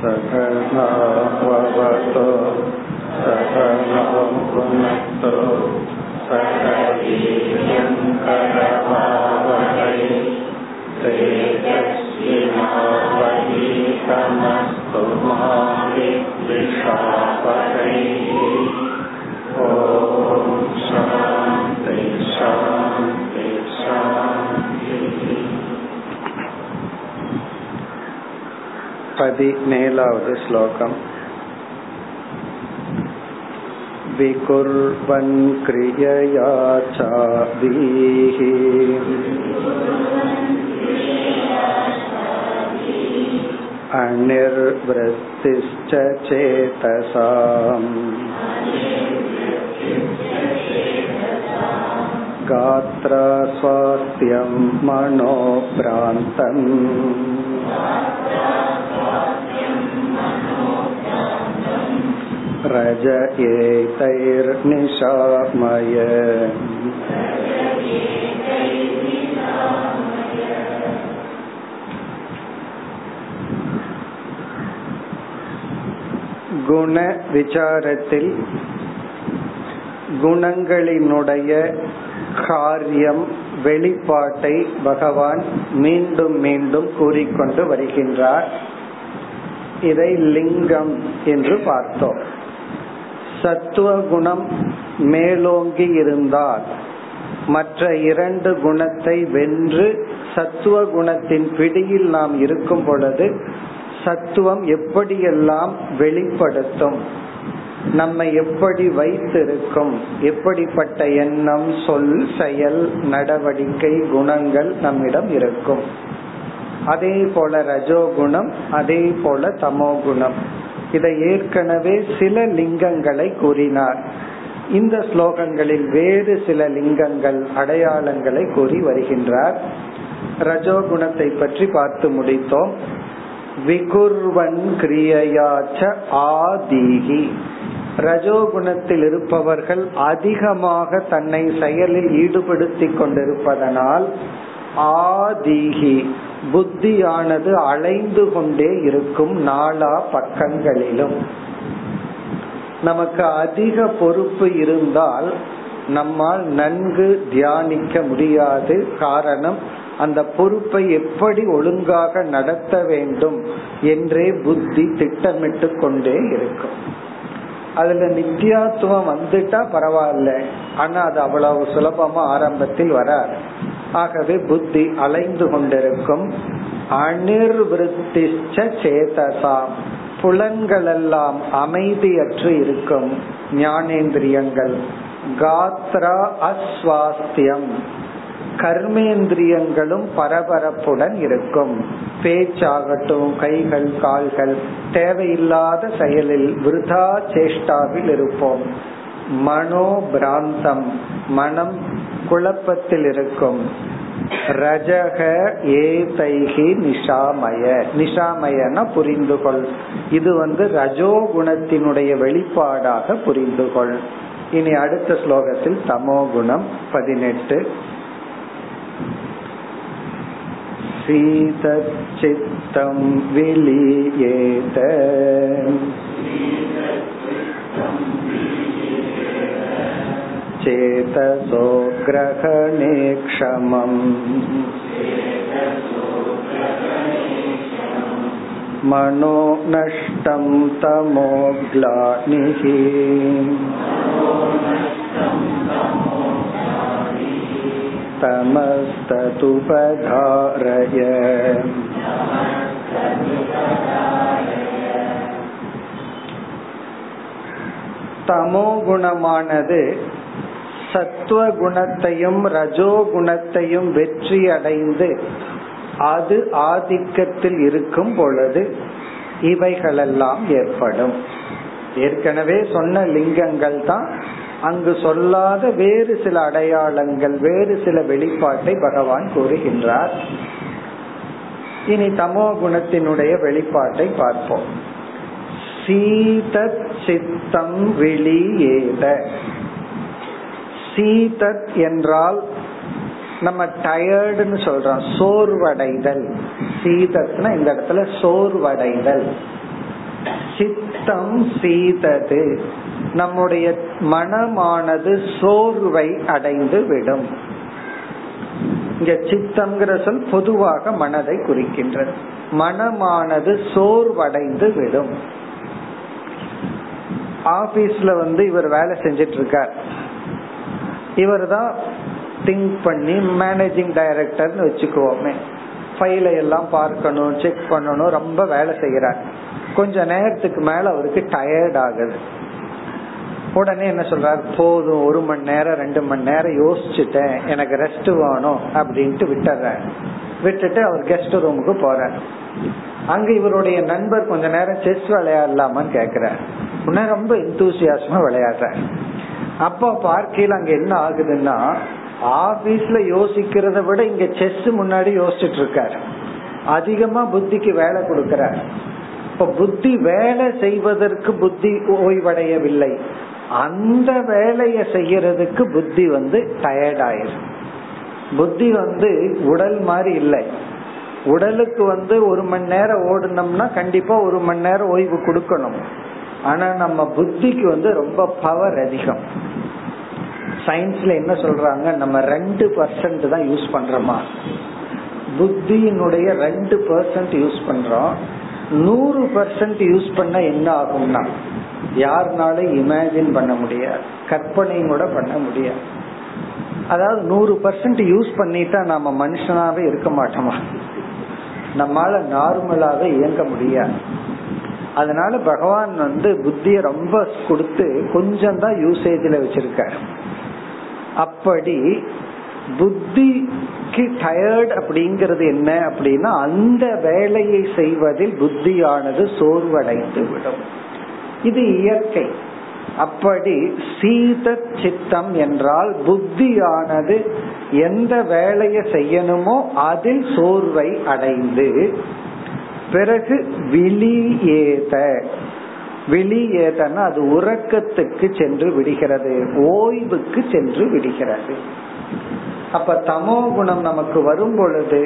सकनाववतु सकनो पुनक्तु सकवीर्यङ्करमावहै तेजस्विनावहीतमस्तु मा विद्विषावहै ॐ शान्ति शान्ति पदिनेलावद् श्लोकम् विकुर्वन् क्रियया चादीः अनिर्वृत्तिश्च चेतसाम् गात्रा स्वास्थ्यं मनोभ्रान्तम् ரஜ ஏதைர்நிஷாமய குண விசாரத்தில் குணங்களினுடைய காரியம் வெளிப்பாட்டை பகவான் மீண்டும் மீண்டும் கூறிக்கொண்டு வருகின்றார். இதை லிங்கம் என்று பார்த்தோம். சத்துவ குணம் மேலோங்கி இருந்தால் மற்ற இரண்டு குணத்தை வென்று சத்துவ குணத்தின் பிடியில் நாம் இருக்கும் பொழுது சத்துவம் எப்படியெல்லாம் வெளிப்படுத்தும்? நம்மை எப்படி வைத்திருக்கும்? எப்படிப்பட்ட எண்ணம் சொல் செயல் நடவடிக்கை குணங்கள் நம்மிடம் இருக்கும். அதே போல ரஜோகுணம் அதே போல தமோகுணம். இதை ஏற்கனவே சில லிங்கங்களை கூறினார். இந்த ஸ்லோகங்களில் வேறு சில லிங்கங்கள் அடையாளங்களை கூறி வருகின்றார். ரஜோகுணத்தை பற்றி பார்த்து முடித்தோம். விகுர்வன் கிரியையாச்ச ஆதீகி. ரஜோகுணத்தில் இருப்பவர்கள் அதிகமாக தன்னை செயலில் ஈடுபடுத்திக் கொண்டிருப்பதனால் ஆதீகி. புத்தியானது அலைந்து கொண்டே இருக்கும் நாலா பக்கங்களிலும். நமக்கு அதிக பொறுப்பு இருந்தால் நம்மால் நன்கு தியானிக்க முடியாது. காரணம் அந்த பொறுப்பை எப்படி ஒழுங்காக நடத்த வேண்டும் என்றே புத்தி திட்டமிட்டு கொண்டே இருக்கும். அதுல நித்தியாத்துவம் வந்துட்டா பரவாயில்ல. ஆனா அது அவ்வளவு சுலபமா ஆரம்பத்தில் வராது. ஆகவே புத்தி அலைந்து கொண்டிருக்கும். அனிர்வத்திச்ச சேதசாம். புலன்களெல்லாம் அமைதியற்று இருக்கும். ஞானேந்திரியங்கள். காத்ரா அஸ்வாஸ்தியம். கர்மேந்திரியங்களும் பரபரப்புடன் இருக்கும். பேச்சாகட்டும் கைகள் கால்கள் தேவையில்லாத செயலில் விருதா சேஷ்டாவில் இருப்போம். மனோ பிராந்தம் மனம் குழப்பத்தில் இருக்கும். ரஜக ஏதைகி நிஷாமய. நிஷாமயன புரிந்து கொள் இது வந்து ரஜோ குணத்தினுடைய வெளிப்பாடாக புரிந்து கொள் இனி அடுத்த ஸ்லோகத்தில் தமோ குணம் பதினெட்டு. सीतच्चित्तं विलीयेत चेतसो ग्रहणे क्षमम् मनो नष्टं तमोग्लानिः तमस्ततुपधारय தமோ குணமானது சத்துவ குணத்தையும் ரஜோ குணத்தையும் வெற்றி அடைந்து அது ஆதிக்கத்தில் இருக்கும் பொழுது இவைகளெல்லாம் ஏற்படும் ஏற்கனவே சொன்ன லிங்கங்கள் தான் அங்கு சொல்லாத வேறு சில அடையாளங்கள் வேறு சில வெளிப்பாட்டை பகவான் கூறுகின்றார். இனி தமோ குணத்தினுடைய வெளிப்பாட்டை பார்ப்போம். சீத சித்தம் வெளியேத சீதத் என்றால் நம்ம டயர்டுன்னு சொல்றோம் சோர்வடைதல். சீதத்னா இந்த இடத்துல சோர்வடைதல். சித்தம் சீதது. நம்முடைய மனமானது சோர்வை அடைந்து விடும். இங்க சித்தம்ங்கிற சொல் பொதுவாக மனதை குறிக்கின்றது. மனமானது சோர்வடைந்து விடும். ஆபீஸ்ல வந்து இவர் வேலை செஞ்சிட்டு இருக்கார் இவர் தான் திங்க் பண்ணி மேனேஜிங் டைரக்டர்னு வச்சுக்குவோமே. ஃபைலை எல்லாம் பார்க்கணும் செக் பண்ணணும் ரொம்ப வேலை செய்யறார் கொஞ்ச நேரத்துக்கு மேல அவருக்கு டயர்ட் ஆகுது. உடனே என்ன சொல்றாரு? போதும் ஒரு மணி நேரம் ரெண்டு மணி நேரம் யோசிச்சுட்டேன். எனக்கு ரெஸ்ட் வேணும் அப்படின்ட்டு விட்டுற விட்டுட்டு அவர் கெஸ்ட் ரூமுக்கு போறார். அங்க இவருடைய நண்பர் கொஞ்ச நேரம் செஸ் விளையாடலாமான்னு கேக்குறார். உடனே ரொம்ப இன்தூசியாசமா விளையாடுற அப்ப பார்க்கையில் அங்க என்ன ஆகுதுன்னா ஆபீஸ்ல யோசிக்கிறத விட இங்க செஸ் முன்னாடி யோசிச்சுட்டு இருக்காரு அதிகமா புத்திக்கு வேலை கொடுக்கிறார். இப்ப புத்தி வேலை செய்வதற்கு புத்தி ஓய்வடையவில்லை. அந்த வேலையை செய்யறதுக்கு புத்தி வந்து டயர்ட் ஆயிரும் புத்தி வந்து உடல் மாதிரி இல்லை. உடலுக்கு வந்து ஒரு மணி நேரம் ஓடணும்னா கண்டிப்பா ஒரு மணி நேரம் ஓய்வு கொடுக்கணும். ஆனா நம்ம புத்திக்கு வந்து ரொம்ப பவர் அதிகம். சயின்ஸ்ல என்ன சொல்றாங்க? நம்ம ரெண்டு பர்சன்ட் தான் யூஸ் பண்றோமா? புத்தியினுடைய ரெண்டு பர்சன்ட் யூஸ் பண்றோம். நூறு பர்சன்ட் யூஸ் பண்ண என்ன ஆகும்னா யாருனாலும் இமேஜின் பண்ண முடியாது. கற்பனையும் கூட பண்ண முடியாது. அதாவது நூறு பர்சன்ட் யூஸ் பண்ணிட்டா நம்ம மனுஷனாவே இருக்க மாட்டோமா? நம்மால நார்மலாவே இயங்க முடியாது. அதனால பகவான் வந்து புத்திய ரொம்ப கொடுத்து கொஞ்சம் தான் யூசேஜ்ல வச்சிருக்காரு. அப்படி புத்திக்கு டயர்ட் அப்படிங்கிறது என்ன அப்படின்னா அந்த வேலையை செய்வதில் புத்தியானது சோர்வடைந்து விடும் இது இயற்கை. அப்படி சீத சித்தம் என்றால் புத்தியானது எந்த வேலையை செய்யணுமோ அதில் சோர்வை அடைந்து பிறகு விழியேத. வெளியேதன அது உறக்கத்துக்கு சென்று விடுகிறது ஓய்வுக்கு சென்று விடுகிறது. அப்ப தமோ குணம் நமக்கு வரும் பொழுது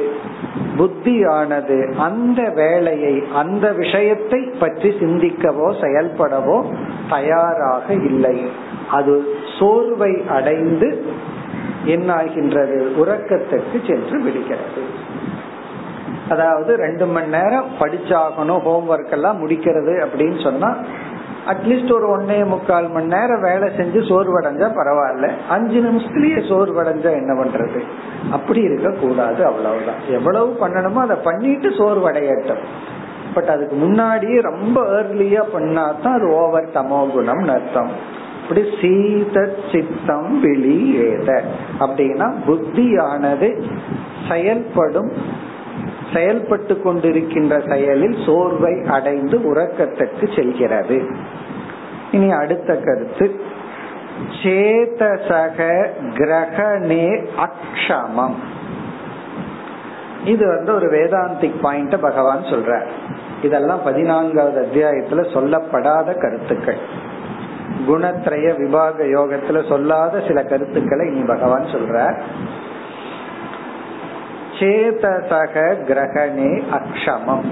புத்தியானது அந்த வேலையை அந்த விஷயத்தை பற்றி சிந்திக்கவோ செயல்படவோ தயாராக இல்லை. அது சோர்வை அடைந்து என்னாகின்றது? உறக்கத்திற்கு சென்று விடுகிறது. அதாவது ரெண்டு மணி நேரம் படிச்சாகணும் ஹோம்ஒர்க் எல்லாம் முடிக்கிறது அப்படின்னு சொன்னா அட்லீஸ்ட் ஒரு ஒன்னே முக்கால் மணி நேரம் வேலை செஞ்சு சோர்வடைஞ்சா பரவாயில்ல. அஞ்சு நிமிஷத்துலயே சோர்வடைஞ்சா என்ன பண்றது? அப்படி இருக்க கூடாது அவ்வளவுதான். எவ்வளவு பண்ணணுமோ அதை பண்ணிட்டு சோர்வடையட்டும். பட் அதுக்கு முன்னாடியே ரொம்ப ஏர்லியா பண்ணா தான் அது ஓவர் தமோ குணம் அர்த்தம். இப்படி சீத சித்தம் வெளியேத. அப்படின்னா புத்தியானது செயல்படும் செயல்பட்டு கொண்டிருக்கின்ற செயலில் சோர்வை அடைந்து உறக்கத்துக்கு செல்கிறது. இனி அடுத்த கருத்து. சேதசக கிரகணே அக்ஷமம். இது வந்து ஒரு வேதாந்திக் பாயிண்ட் பகவான் சொல்ற இதெல்லாம் பதினான்காவது அத்தியாயத்துல சொல்லப்படாத கருத்துக்கள். குணத்திரய விபாக யோகத்துல சொல்லாத சில கருத்துக்களை இனி பகவான் சொல்ற சேதசக கிரகணே அக்ஷமம்.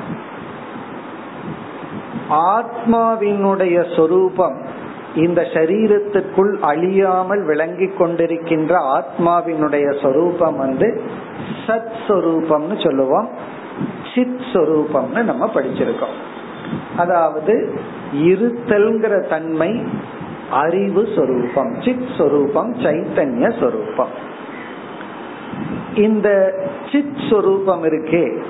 ஆத்மாவினுடைய சொரூபம் இந்த சரீரத்துக்குள் அழியாமல் விளங்கி கொண்டிருக்கின்ற ஆத்மாவினுடைய சொரூபம் வந்து சத் சொரூபம்னு சொல்லுவோம். சித் சொரூபம்னு நம்ம படிச்சிருக்கோம். அதாவது இருத்தல்ங்கிற தன்மை அறிவு சொரூபம் சித் சொரூபம் சைத்தன்ய சொரூபம். இந்த சித் சொரூபம் இருக்கே.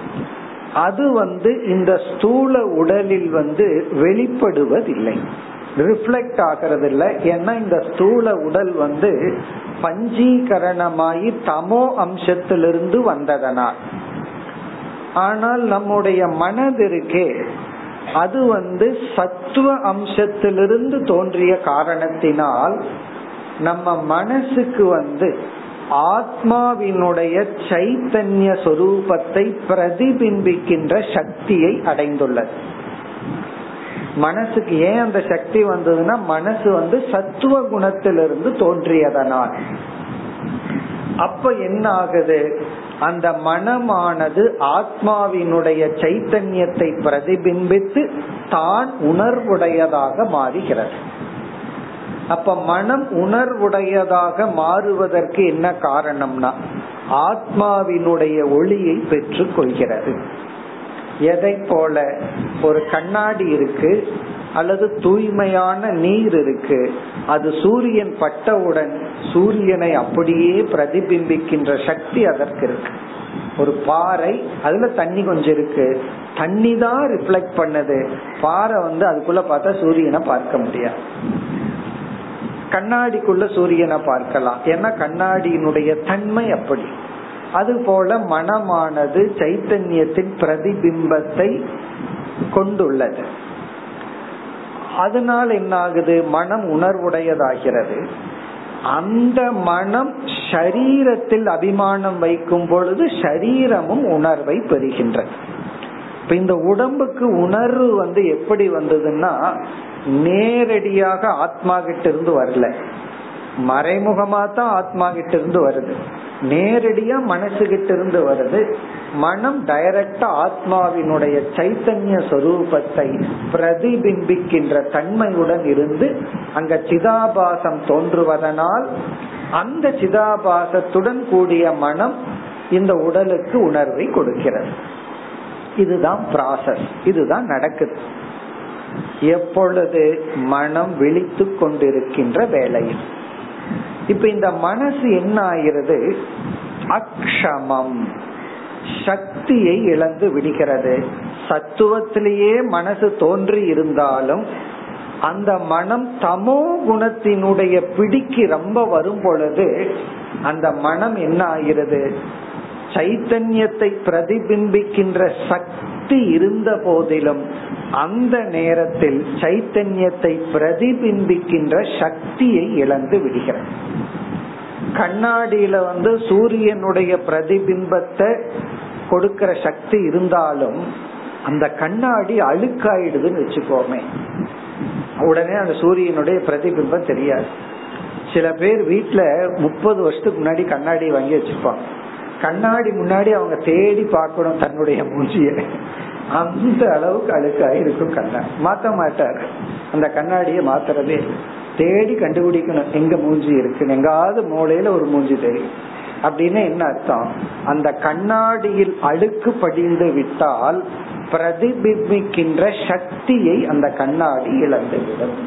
அது வந்து இந்த ஸ்தூல உடலில் வந்து வெளிப்படுவதில்லை. ரிஃப்ளெக்ட் ஆகிறது இல்லை ஏன்னா இந்த ஸ்தூல உடல் வந்து பஞ்சீகரணமாயி தமோ அம்சத்திலிருந்து வந்ததனால். ஆனால் நம்முடைய மனது இருக்கே. அது வந்து சத்துவ அம்சத்திலிருந்து தோன்றிய காரணத்தினால் நம்ம மனசுக்கு வந்து ஆத்மாவினுடைய சைத்தன்ய சொரூபத்தை பிரதிபிம்பிக்கின்ற சக்தியை அடைந்துள்ளது. மனசுக்கு ஏன் அந்த சக்தி வந்ததுன்னா மனசு வந்து சத்துவ குணத்திலிருந்து தோன்றியதனால். அப்ப என்ன ஆகுது அந்த மனமானது ஆத்மாவினுடைய சைத்தன்யத்தை பிரதிபிம்பித்து தான் உணர்வுடையதாக மாறுகிறது. அப்ப மனம் உணர்வுடையதாக மாறுவதற்கு என்ன காரணம்னா ஆத்மாவினுடைய ஒளியை பெற்று கொள்கிறது. எதை போல? ஒரு கண்ணாடி இருக்கு அல்லது தூய்மையான நீர் இருக்கு அது சூரியன் பட்டவுடன் சூரியனை அப்படியே பிரதிபிம்பிக்கின்ற சக்தி அதற்கு இருக்கு. ஒரு பாறை அதுல தண்ணி கொஞ்சம் இருக்கு. தண்ணி தான் ரிஃப்ளெக்ட் பண்ணது. பாறை வந்து அதுக்குள்ள பார்த்தா சூரியனை பார்க்க முடியாது. கண்ணாடிக்குள்ள சூரியனை பார்க்கலாம். ஏன்னா கண்ணாடியினுடைய தன்மை அப்படி. அதுபோல மனமானது சைத்தன்யத்தின் பிரதிபிம்பத்தை கொண்டுள்ளது. அதனால் என்ன ஆகுது மனம் உணர்வுடையதாகிறது. அந்த மனம் ஷரீரத்தில் அபிமானம் வைக்கும் பொழுது ஷரீரமும் உணர்வை பெறுகின்றது. இப்ப இந்த உடம்புக்கு உணர்வு வந்து எப்படி வந்ததுன்னா நேரடியாக ஆத்மா கிட்ட இருந்து வரல. மறைமுகமா தான் ஆத்மா கிட்ட இருந்து வருது. நேரடியா மனசு கிட்ட இருந்து வருது. மனம் டைரக்டா ஆத்மாவினுடைய சைத்தன்ய சொரூபத்தை பிரதிபிம்பிக்கின்ற தன்மையுடன் இருந்து அங்க சிதாபாசம் தோன்றுவதனால் அந்த சிதாபாசத்துடன் கூடிய மனம் இந்த உடலுக்கு உணர்வை கொடுக்கிறது. இதுதான் ப்ராசஸ் இதுதான் நடக்குது. எப்பொழுது மனம் விழித்து கொண்டிருக்கின்ற வேளையில். இப்ப இந்த மனசு என்ன ஆகிறது அக்ஷமம். சக்தியை இழந்து விடுகிறது. சத்துவத்திலேயே மனசு தோன்றி இருந்தாலும் அந்த மனம் தமோ குணத்தினுடைய பிடிக்கு ரொம்ப வரும் பொழுது அந்த மனம் என்ன ஆகிறது சைத்தன்யத்தை பிரதிபிம்பிக்கின்ற சக்தி இருந்த போதிலும் அந்த நேரத்தில் சைத்தன்யத்தை பிரதிபிம்பிக்கின்ற சக்தியை இழந்து விடுகிறது. கண்ணாடியில வந்து சூரியனுடைய பிரதிபிம்பத்தை கொடுக்கிற சக்தி இருந்தாலும் அந்த கண்ணாடி அழுக்காயிடுதுன்னு வச்சுக்கோமே. உடனே அந்த சூரியனுடைய பிரதிபிம்பம் தெரியாது. சில பேர் வீட்டுல முப்பது வருஷத்துக்கு முன்னாடி கண்ணாடி வாங்கி வச்சிருப்பாங்க. கண்ணாடி முன்னாடி அவங்க தேடி பார்க்கணும் தன்னுடைய மூஞ்சிய. அந்த அளவுக்கு அழுக்காக இருக்கும் கண்ணாடி மாத்த மாட்டார். அந்த கண்ணாடியை மாத்துறதே தேடி கண்டுபிடிக்கணும் எங்க மூஞ்சி இருக்கு எங்காவது மூளையில ஒரு மூஞ்சி தெரியும். அப்படின்னு என்ன அர்த்தம்? அந்த கண்ணாடியில் அழுக்கு படிந்து விட்டால் பிரதிபிம்பிக்கின்ற சக்தியை அந்த கண்ணாடி இழந்துவிடும்.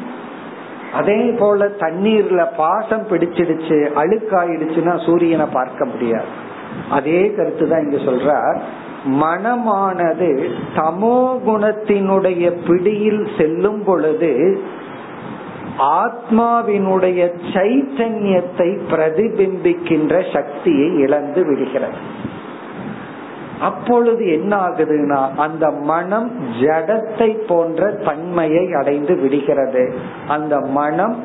அதே போல தண்ணீர்ல பாசம் பிடிச்சிடுச்சு அழுக்காயிடுச்சுன்னா சூரியனை பார்க்க முடியாது. அதே கருத்து தான் இங்க சொல்றார். மனமானது தமோ குணத்தினுடைய பிடியில் செல்லும் பொழுது ஆத்மாவினுடைய சைத்தன்யத்தை பிரதிபிம்பிக்கின்ற சக்தியை இழந்து விடுகிறது. அப்பொழுது என்ன ஆகுதுன்னா அந்த மனம் ஜடத்தை போன்ற தன்மையை அடைந்து விடுகிறது. அந்த மனம்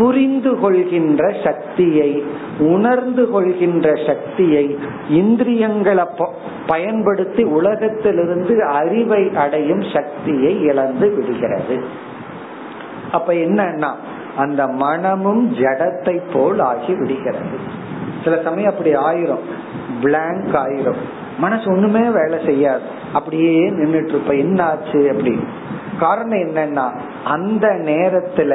புரிந்து கொள்கின்ற சக்தியை உணர்ந்து கொள்கின்ற சக்தியை இந்திரியங்களை பயன்படுத்தி உலகத்திலிருந்து அறிவை அடையும் சக்தியை இழந்து விடுகிறது. அப்ப என்னன்னா அந்த மனமும் ஜடத்தை போல் ஆகி விடுகிறது. சில சமயம் அப்படி ஆயிரும். பிளாங்க் ஆயிரும். மனசு ஒண்ணுமே வேலை செய்யாது. அப்படியே நின்றுட்டு இருப்ப என்ன ஆச்சு அப்படின்னு. காரணம் என்னன்னா அந்த நேரத்துல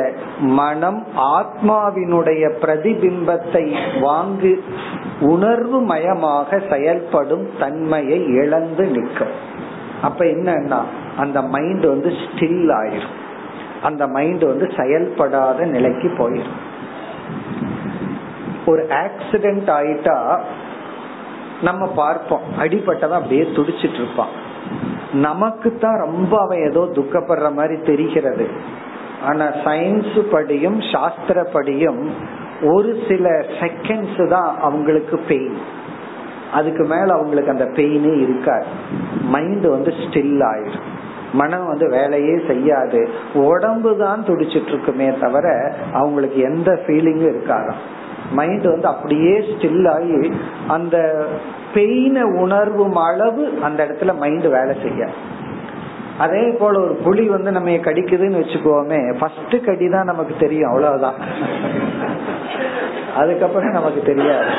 மனம் ஆத்மாவினுடைய பிரதிபிம்பத்தை வாங்கு உணர்வு மயமாக செயல்படும் தன்மையை இழந்து நிற்கும். அப்ப என்னன்னா அந்த மைண்ட் வந்து ஸ்டில் ஆயிரும். அந்த மைண்ட் வந்து செயல்படாத நிலைக்கு போயிடும் ஒரு ஆக்சிடென்ட் ஆயிட்டா நம்ம பார்ப்போம். அடிப்பட்டவன் அப்படியே துடிச்சிட்டு இருப்பான். நமக்கு தான் ரொம்ப அவன் ஏதோ துக்கப்படுற மாதிரி தெரிகிறது. ஆனா சயின்ஸ் படியும் சாஸ்திர படியும் ஒரு சில செகண்ட்ஸ் தான் அவங்களுக்கு பெயின் அதுக்கு மேல அவங்களுக்கு அந்த பெயினே இருக்காது. மைண்ட் வந்து ஸ்டில் ஆயிடும். மனம் வந்து வேலையே செய்யாது. உடம்பு தான் துடிச்சிட்டு இருக்குமே தவிர அவங்களுக்கு எந்த ஃபீலிங்கும் இருக்காதான் மைண்ட் வந்து அப்படியே ஸ்டில் ஆகி அந்த பெயின உணர்வும் அளவு அந்த இடத்துல மைண்ட் வேலை செய்ய. அதே போல ஒரு புலி வந்து நம்ம கடிக்குதுன்னு வச்சுக்கோமே ஃபர்ஸ்ட் கடி தான் நமக்கு தெரியும் அவ்வளவுதான். அதுக்கப்புறம் நமக்கு தெரியாது.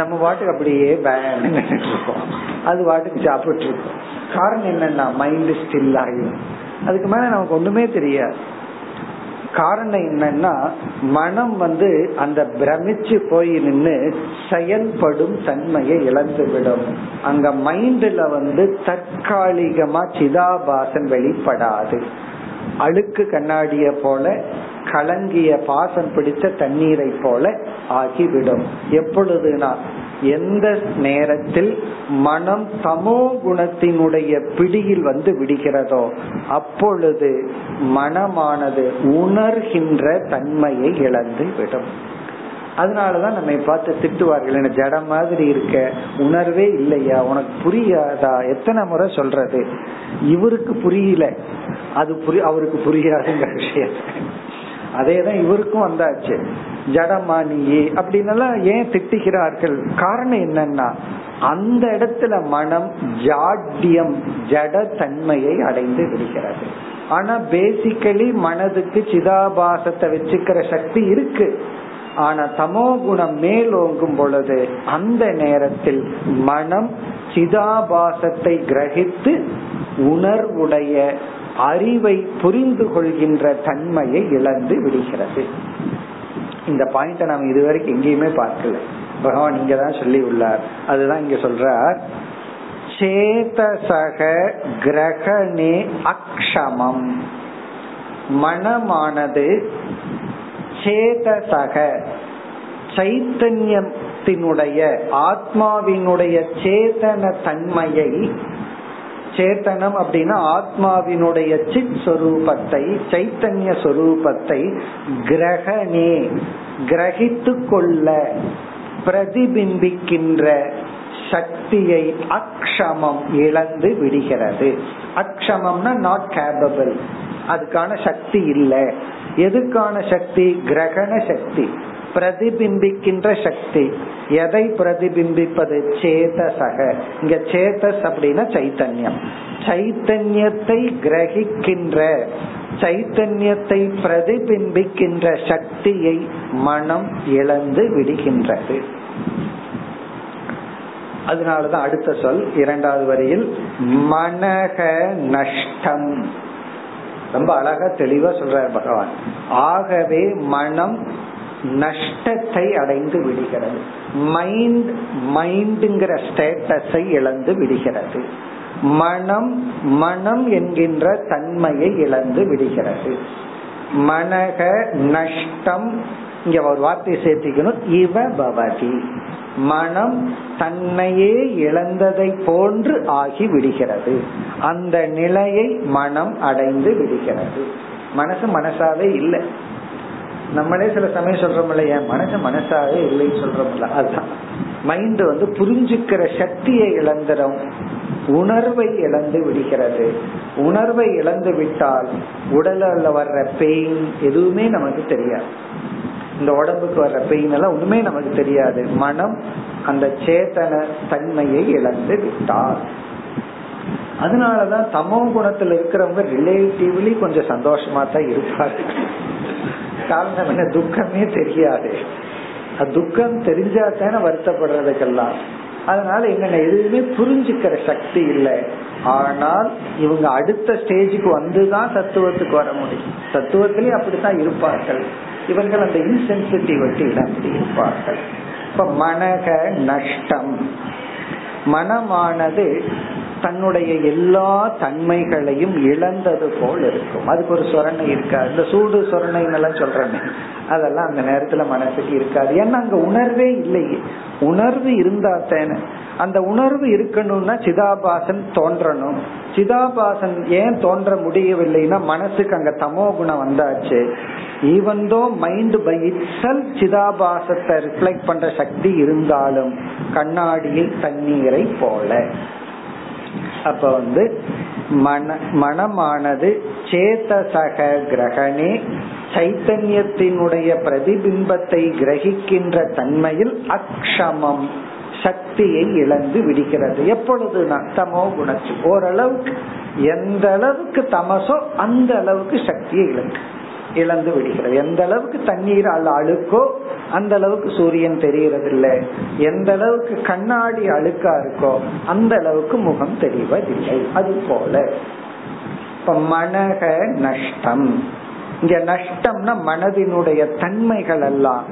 நம்ம பாட்டுக்கு அப்படியே பேன்னு இருக்கோம் அது பாட்டுக்கு சாப்பிட்டு இருக்கோம் காரணம் என்னன்னா மைண்ட் ஸ்டில் ஆகும் அதுக்கு மேல நமக்கு ஒண்ணுமே தெரியாது. காரணம் என்னன்னா மனம் வந்து அந்த பிரமிச்சு போய் நின்று செயல்படும் தன்மையை இழந்து விடும் அங்க மைண்ட்ல வந்து தற்காலிகமா சிதாபாசன் வெளிப்படாது. அழுக்கு கண்ணாடிய போல கலங்கிய பாசம் பிடிச்ச தண்ணீரை போல ஆகிவிடும். எப்பொழுதுனா எந்த நேரத்தில் மனம் தமோ குணத்தினுடைய பிடியில் வந்து விடுகிறதோ அப்பொழுது மனமானது உணர்கின்ற தன்மையை இழந்து விடும். அதனாலதான் நம்ம பார்த்து திட்டுவார்கள் என்ன ஜட மாதிரி இருக்க? உணர்வே இல்லையா? உனக்கு புரியாதா? எத்தனை முறை சொல்றது? இவருக்கு புரியல. அது புரி அவருக்கு புரியாதுங்கிற விஷயம். அதே தான் இவருக்கும் வந்தாச்சு. ஜடமானியே அப்படின்னு ஏன் திட்டுகிறார்கள்? காரணம் என்னன்னா அந்த இடத்துல மனம் ஜாட்யம் ஜட தன்மையை அடைந்து விடுகிறது. ஆனா பேசிக்கலி மனதுக்கு சிதாபாசத்தை வச்சுக்கிற சக்தி இருக்கு. ஆனா தமோ குணம் மேலோங்கும் பொழுது அந்த நேரத்தில் மனம் சிதாபாசத்தை கிரகித்து உணர்வுடைய அறிவை புரிந்து கொள்கின்ற தன்மையை இழந்து விடுகிறது. இந்த பாயிண்ட நாம் இதுவரைக்கும் எங்கேயுமே பார்க்கல. பகவான் இங்க தான் சொல்லி உள்ளார். அதுதான் இங்க சொல்றார். சேதசக கிரகணே அக்ஷமம். மனமானது சேதசக. சைத்தன்யத்தினுடைய ஆத்மாவினுடைய சேதன தன்மையை சேத்தனம் அப்படின்னா ஆத்மாவினுடைய சித் சொரூபத்தை சைத்தன்ய சொரூபத்தை கிரகணே கிரகித்து கொள்ள பிரதிபிம்பிக்கின்ற சக்தியை அக்ஷமம் இழந்து விடுகிறது. அக்ஷமம்னா நாட் கேபபிள் அதுக்கான சக்தி இல்லை. எதுக்கான சக்தி? கிரகண சக்தி. பிரதிபிம்பிக்கின்ற சக்தி. எதை பிரதிபிம்பிப்பது? சேதசக. இங்க சேதஸ் அப்படின்னா சைத்தன்யம். சைத்தன்யத்தை கிரகிக்கின்ற சைத்தன்யத்தை பிரதிபிம்பிக்கின்ற சக்தியை மனம் இழந்து விடுகின்றது. அதனாலதான் அடுத்த சொல் இரண்டாவது வரியில் மனக நஷ்டம். ரொம்ப அழகா தெளிவா சொல்றார் பகவான். ஆகவே மனம் நஷ்டத்தை அடைந்து விடுகிறது. மைண்ட் மைண்டுங்கிற ஸ்டேட்டஸை இழந்து விடுகிறது. மனம் மனம் என்கின்ற தன்மையை இழந்து விடுகிறது. மனக நஷ்டம் இங்க ஒரு வார்த்தை சேர்த்திக்கணும். இவ பவதி மனம் தன்னையே இழந்ததை போன்று ஆகி விடுகிறது. அந்த நிலையை மனம் அடைந்து விடுகிறது. மனசு மனசாவே இல்லை. நம்மளே சில சமயம் சொல்றோம் இல்லையா மனசு மனசாவே இல்லைன்னு சொல்றோம்ல அதுதான். மைண்ட் வந்து புரிஞ்சுக்கிற சக்தியை இழந்துடும் உணர்வை இழந்து விடுகிறது. உணர்வை இழந்து விட்டால் உடல்ல வர்ற பெயின் எதுவுமே நமக்கு தெரியாது. இந்த உடம்புக்கு வர்ற பெயின் எல்லாம் ஒண்ணுமே நமக்கு தெரியாது. மனம் அந்த சேத்தன தன்மையை இழந்து விட்டார் அதனாலதான் தமோ குணத்துல இருக்கிறவங்க ரிலேட்டிவ்லி கொஞ்சம் சந்தோஷமா தான் இருப்பார்கள் காரணம் என்ன? துக்கமே தெரியாது. துக்கம் தெரிஞ்சா தானே வருத்தப்படுறதுக்கெல்லாம். அதனால எங்க எதுவுமே புரிஞ்சுக்கிற சக்தி இல்லை. ஆனால் இவங்க அடுத்த ஸ்டேஜுக்கு வந்துதான் தத்துவத்துக்கு வர முடியும். தத்துவத்திலேயே அப்படித்தான் இருப்பார்கள். இவர்கள் அந்த இன்சென்சிட்டிவிட்டியில அப்படி இருப்பார்கள். இப்ப மனக நஷ்டம். மனமானது தன்னுடைய எல்லா தன்மைகளையும் இழந்தது போல் இருக்கும். அதுக்கு ஒரு சொரணை இருக்காது. இந்த சூடு சொரணை எல்லாம் சொல்றேன். அதெல்லாம் அந்த நேரத்துல மனசுக்கு இருக்காது. ஏன்னா அங்க உணர்வே இல்லையே. உணர்வு இருந்தா தானே அந்த உணர்வு இருக்கணும்னா சிதாபாசன் தோன்றணும். சிதாபாசன் ஏன் தோன்ற முடியவில்லைன்னா மனசுக்கு அங்க தமோ குணம் வந்தாச்சு. Even though mind by itself சிதாபாசத்தை reflect பண்ற சக்தி இருந்தாலும் கண்ணாடியில் தண்ணீரை போல. அப்ப வந்து மன மனமானது சேத்தசக கிரகணே சைத்தன்யத்தினுடைய பிரதிபிம்பத்தை கிரகிக்கின்ற தன்மையில் அக்ஷமம் சக்தியை இழந்து விடுகிறது. எப்பொழுது தமோ குணச்சு. ஓரளவுக்கு எந்த அளவுக்கு தமசோ அந்த அளவுக்கு சக்தியை இழந்து இழந்து விடுகிறது. எந்த அளவுக்கு தண்ணீர் அல்ல அழுக்கோ அந்த அளவுக்கு சூரியன் தெரிகிறதில்லை. எந்த அளவுக்கு கண்ணாடி அழுக்கா இருக்கோ அந்த அளவுக்கு முகம் தெரிவதில்லை. அது போல. இப்ப மனக நஷ்டம். இங்க நஷ்டம்னா மனதினுடைய தன்மைகள் எல்லாம்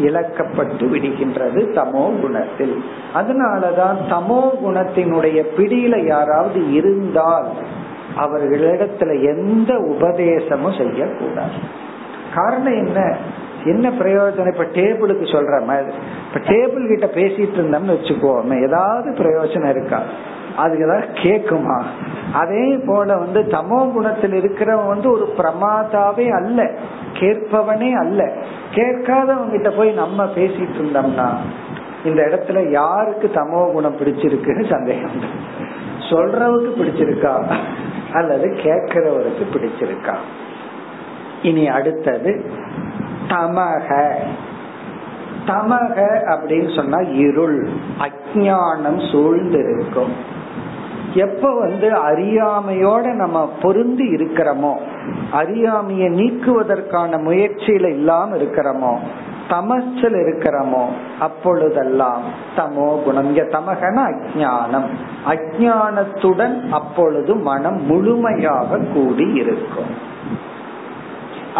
இழக்கப்பட்டு விடுகின்றது தமோ குணத்தில். அதனாலதான் தமோ குணத்தினுடைய பிடியில யாராவது இருந்தால் அவர்களிடத்துல எந்த உபதேசமும் செய்யக்கூடாது. காரணம் என்ன? என்ன பிரயோஜனம்? இப்ப டேபிளுக்கு சொல்ற மாதிரி. இப்ப டேபிள் கிட்ட பேசிட்டு இருந்தோம்னு வச்சுக்கோமே ஏதாவது பிரயோஜனம் இருக்கா? அதுக்கு கேக்குமா? அதே போல வந்து தமோ குணத்தில் இருக்கிறவன் வந்து ஒரு பிரமாதாவே அல்ல கேட்பவனே அல்ல. கேட்காதவங்க கிட்ட போய் நம்ம பேசிட்டு இருந்தோம்னா இந்த இடத்துல யாருக்கு தமோ குணம் பிடிச்சிருக்குன்னு சந்தேகம். சொல்றவுக்கு பிடிச்சிருக்கா? அல்லது கேட்கிறவருக்கு பிடிச்சிருக்கா? இனி அடுத்தது தமக. தமக அப்படின்னு சொன்னா இருள் அஜானம் சூழ்ந்து இருக்கும் எப்ப வந்து அறியாமையோட நம்ம பொருந்தி இருக்கிறோமோ அறியாமைய நீக்குவதற்கான முயற்சியில இல்லாம இருக்கிறோமோ தமச்சல் இருக்கிறோமோ அப்பொழுதெல்லாம் தமோ குணம். இங்க தமகன அஜானம் அஜானத்துடன் அப்பொழுது மனம் முழுமையாக கூடி இருக்கும்